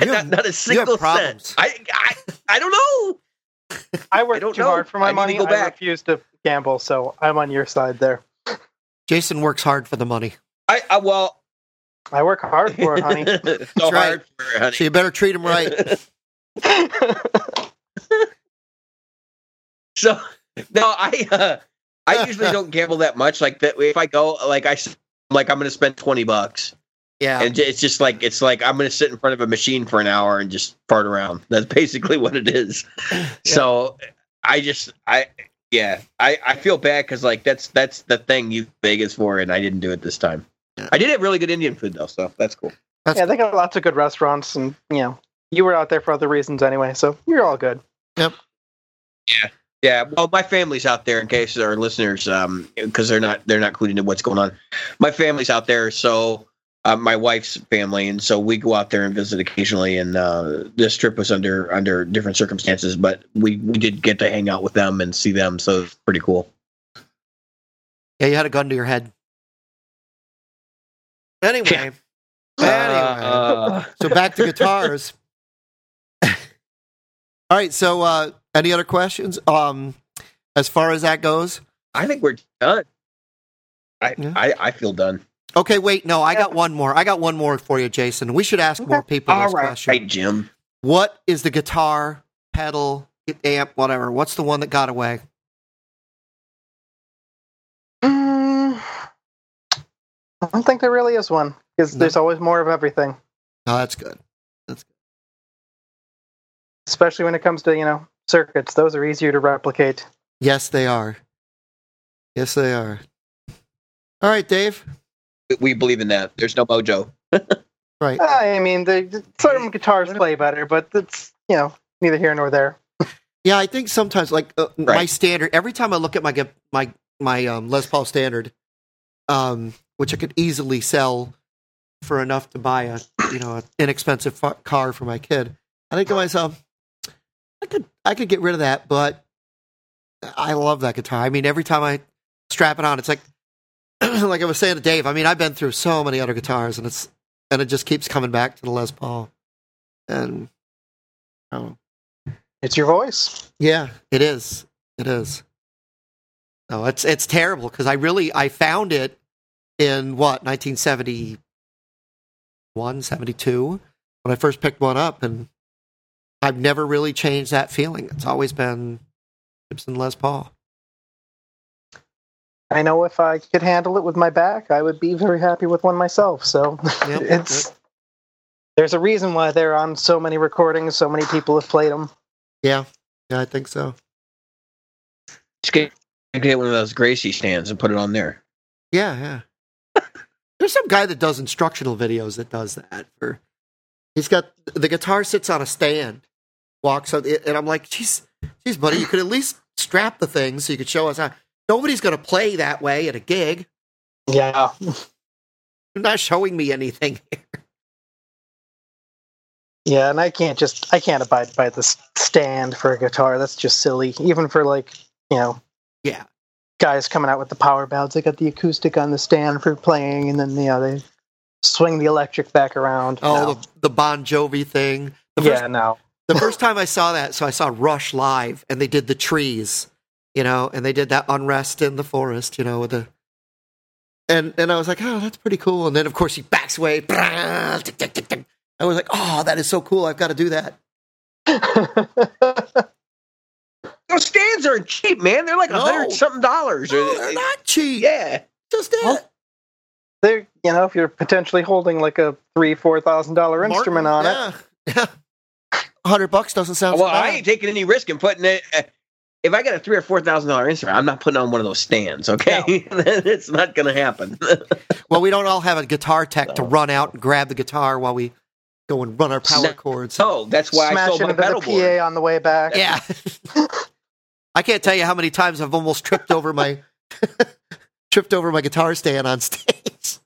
You not, have- not a single problems. cent. I, I I don't know. I worked don't too know. hard for my I money. go I refuse to gamble, so I'm on your side there. Jason works hard for the money, I, I well I work hard for it, honey. so right. hard for it, honey. so you better treat him right. So no, I uh, I usually don't gamble that much. Like that, if I go, like I s- like I'm going to spend twenty bucks, Yeah, and it's just like it's like I'm going to sit in front of a machine for an hour and just fart around. That's basically what it is. So I just I yeah I I feel bad because like that's that's the thing you Vegas for, and I didn't do it this time. Yeah. I did have really good Indian food though, so that's cool. That's yeah, they got lots of good restaurants, and you know, you were out there for other reasons anyway, so you're all good. Yep. Yeah, Yeah, well, my family's out there in case our listeners, um, because they're not they're not clued into what's going on. My family's out there, so uh, my wife's family, and so we go out there and visit occasionally. And uh, this trip was under under different circumstances, but we we did get to hang out with them and see them, so it's pretty cool. yeah, you had a gun to your head. Anyway, anyway, Uh, so back to guitars. All right, so uh, any other questions? Um, as far as that goes, I think we're done. I, Yeah. I I feel done. Okay. Wait, no, I got one more. I got one more for you, Jason. We should ask more people this question. Hey, Jim. What is the guitar, pedal, amp, whatever? What's the one that got away? Mm, I don't think there really is one because No. there's always more of everything, Oh, that's good. especially when it comes to you know circuits. Those are easier to replicate. Yes, they are. Yes, they are. All right, Dave. We- We believe in that. There's no mojo. Right. I mean, the certain guitars play better, but it's you know neither here nor there. Yeah, I think sometimes like uh, my standard. Every time I look at my my my um, Les Paul standard, um, which I could easily sell for enough to buy a you know an inexpensive fu- car for my kid, I think to myself, I could I could get rid of that, but I love that guitar. I mean, every time I strap it on, it's like like I was saying to Dave. I mean, I've been through so many other guitars, and it's and it just keeps coming back to the Les Paul, and oh. It's your voice. Yeah, it is. It is. No, it's it's terrible because I really I found it in what 1971, 72 when I first picked one up, and I've never really changed that feeling. It's always been Gibson Les Paul. I know if I could handle it with my back, I would be very happy with one myself. So Yep, it's there's a reason why they're on so many recordings. So many people have played them. Yeah, yeah, I think so. Just get, get one of those Gracie stands and put it on there. Yeah, yeah. There's some guy that does instructional videos that does that. For he's got the guitar sits on a stand, walks on, and I'm like, geez, geez, buddy, you could at least strap the thing so you could show us how. Nobody's going to play that way at a gig. Yeah, You're not showing me anything. Yeah, and I can't just I can't abide by the stand for a guitar. That's just silly. Even for like you know Yeah. guys coming out with the power ballads, they got the acoustic on the stand for playing, and then you know they swing the electric back around. Oh, No. the, the Bon Jovi thing. The yeah, first, no. the first time I saw that, so I saw Rush live, and they did the trees, you know, and they did that unrest in the forest, you know, with the. And and I was like, oh, that's pretty cool. And then of course he backs away. I was like, oh, that is so cool. I've got to do that. Those stands are cheap, man. They're like a No. hundred something dollars. No, they're not cheap. Yeah. Just it. Well, They're you know if you're potentially holding like a three four thousand dollar instrument on it. yeah. Yeah. A hundred bucks doesn't sound Well, so. I ain't taking any risk in putting it. Eh, If I got a three or four thousand dollar instrument, I'm not putting on one of those stands. Okay, it's not going to happen. Well, we don't all have a guitar tech to run out and grab the guitar while we go and run our power No. chords. so oh, that's why I Smash sold it my pedal the board. PA on the way back. Yeah. I can't tell you how many times I've almost tripped over my tripped over my guitar stand on stage.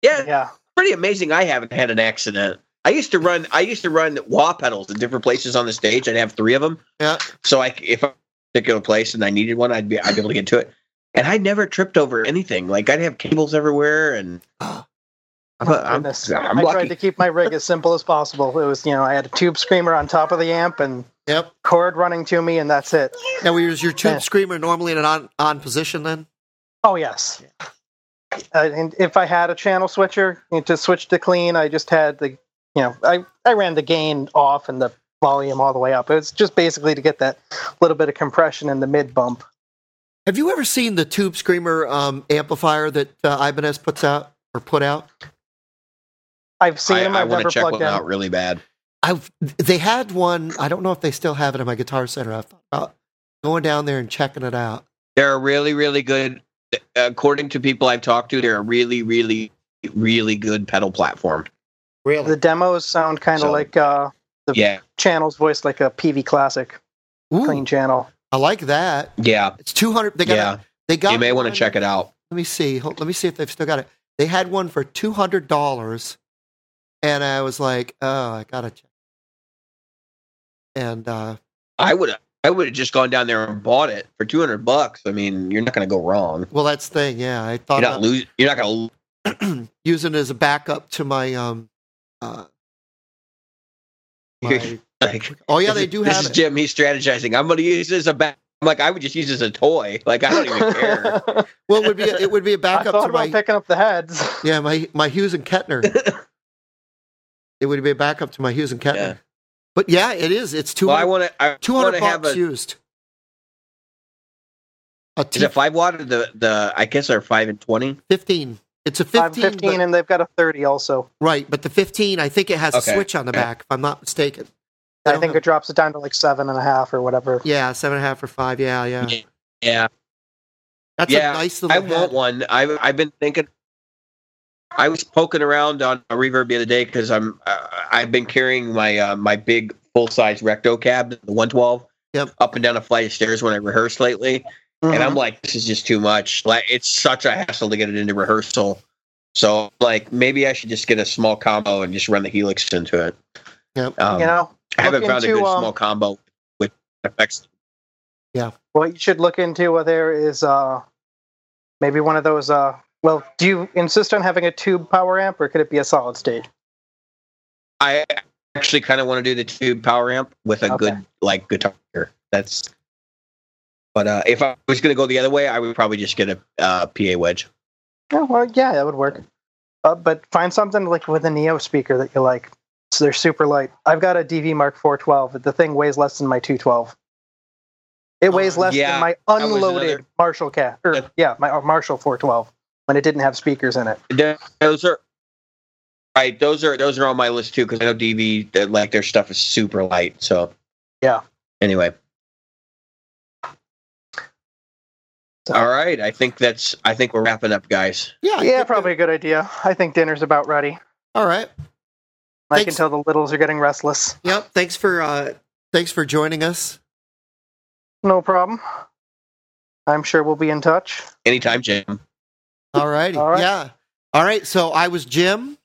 Yeah, Yeah. pretty amazing. I haven't had an accident. I used to run. I used to run wah pedals at different places on the stage. I'd have three of them. Yeah. So I, if a particular place and I needed one, I'd be I'd be able to get to it. And I never tripped over anything. Like I'd have cables everywhere, and I'm, Oh, I'm. I'm I lucky. tried to keep my rig as simple as possible. It was, you know, I had a tube screamer on top of the amp and Yep. cord running to me, and that's it. Now, was your tube Yeah. screamer normally in an on, on position then? Oh yes. Uh, and if I had a channel switcher you know, to switch to clean, I just had the, you know, I I ran the gain off and the volume all the way up. It's just basically to get that little bit of compression in the mid bump. Have you ever seen the tube screamer um, amplifier that uh, Ibanez puts out or put out? I've seen I, them. I I've want never to check plugged one in. out really bad. I've they had one. I don't know if they still have it in my guitar center. I thought about going down there and checking it out. They're really, really good. According to people I've talked to, they're a really, really, really good pedal platform. Really? The demos sound kind of So- like uh, the Yeah, channels voice, like a PV Classic Ooh, clean channel. I like that. yeah, It's two hundred. They got. yeah. They got. You may want to check it out. Let me see. Hold- Let me see if they've still got it. They had one for two hundred dollars, and I was like, "Oh, I gotta check." And uh, I would I would have just gone down there and bought it for two hundred bucks. I mean, you're not going to go wrong. well, that's the thing. Yeah, I thought You're not about lose. You're not going to. using it as a backup to my um. Uh, my, Like, oh yeah, they do This have is it. Jim. He's strategizing. I'm going to use this as a back. I'm like, I would just use this as a toy. Like, I don't even care. Well, it would be a, it would be a I backup thought to about my picking up the heads. yeah my my Hughes and Kettner. it would be a backup to my Hughes and Kettner. Yeah. But yeah, it is. It's two well, I want to. I two hundred bucks a. used. A Is it five watt or the the? I guess they're five and twenty. fifteen. It's a I'm 15, 15, but- and they've got a 30 also. right? But the fifteen, I think it has Okay. a switch on the back. If I'm not mistaken. They I think have- it drops it down to like seven and a half or whatever. Yeah, seven and a half or five. Yeah, yeah. Yeah, That's Yeah, a nice little. I want head. one. I've I've been thinking. I was poking around on a reverb the other day because I'm uh, I've been carrying my uh, my big full size recto cab, the 112, Yep. up and down a flight of stairs when I rehearse lately, and Mhm. I'm like, this is just too much. Like it's such a hassle to get it into rehearsal. So like maybe I should just get a small combo and just run the Helix into it. Yep. Um, you know, I haven't look found a good um, small combo with effects. Yeah. What you should look into there is uh, maybe one of those. Uh, well, do you insist on having a tube power amp, or could it be a solid state? I actually kind of want to do the tube power amp with a Okay. good like guitar. That's. But uh, if I was going to go the other way, I would probably just get a uh, PA wedge. Oh, well, yeah, that would work. Uh, but find something like with a Neo speaker that you like. So they're super light. I've got a DV Mark 412. The thing weighs less than my 212. It weighs Oh, less yeah, than my unloaded another- Marshall cat. Or, Yeah. yeah, my uh, Marshall 412 when it didn't have speakers in it. Those are right. Those are those are on my list too because I know DV that like their stuff is super light. So Yeah. Anyway, all right. I think that's. I think we're wrapping up, guys. Yeah, Yeah, probably a good idea. I think dinner's about ready. All right. I Thanks. can tell the littles are getting restless. Yep. Thanks for uh, thanks for joining us. No problem. I'm sure we'll be in touch. Anytime, Jim. All righty. All right. Yeah. All right. So I was Jim.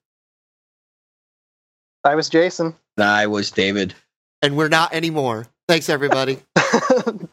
I was Jason. I was David. And we're not anymore. Thanks, everybody.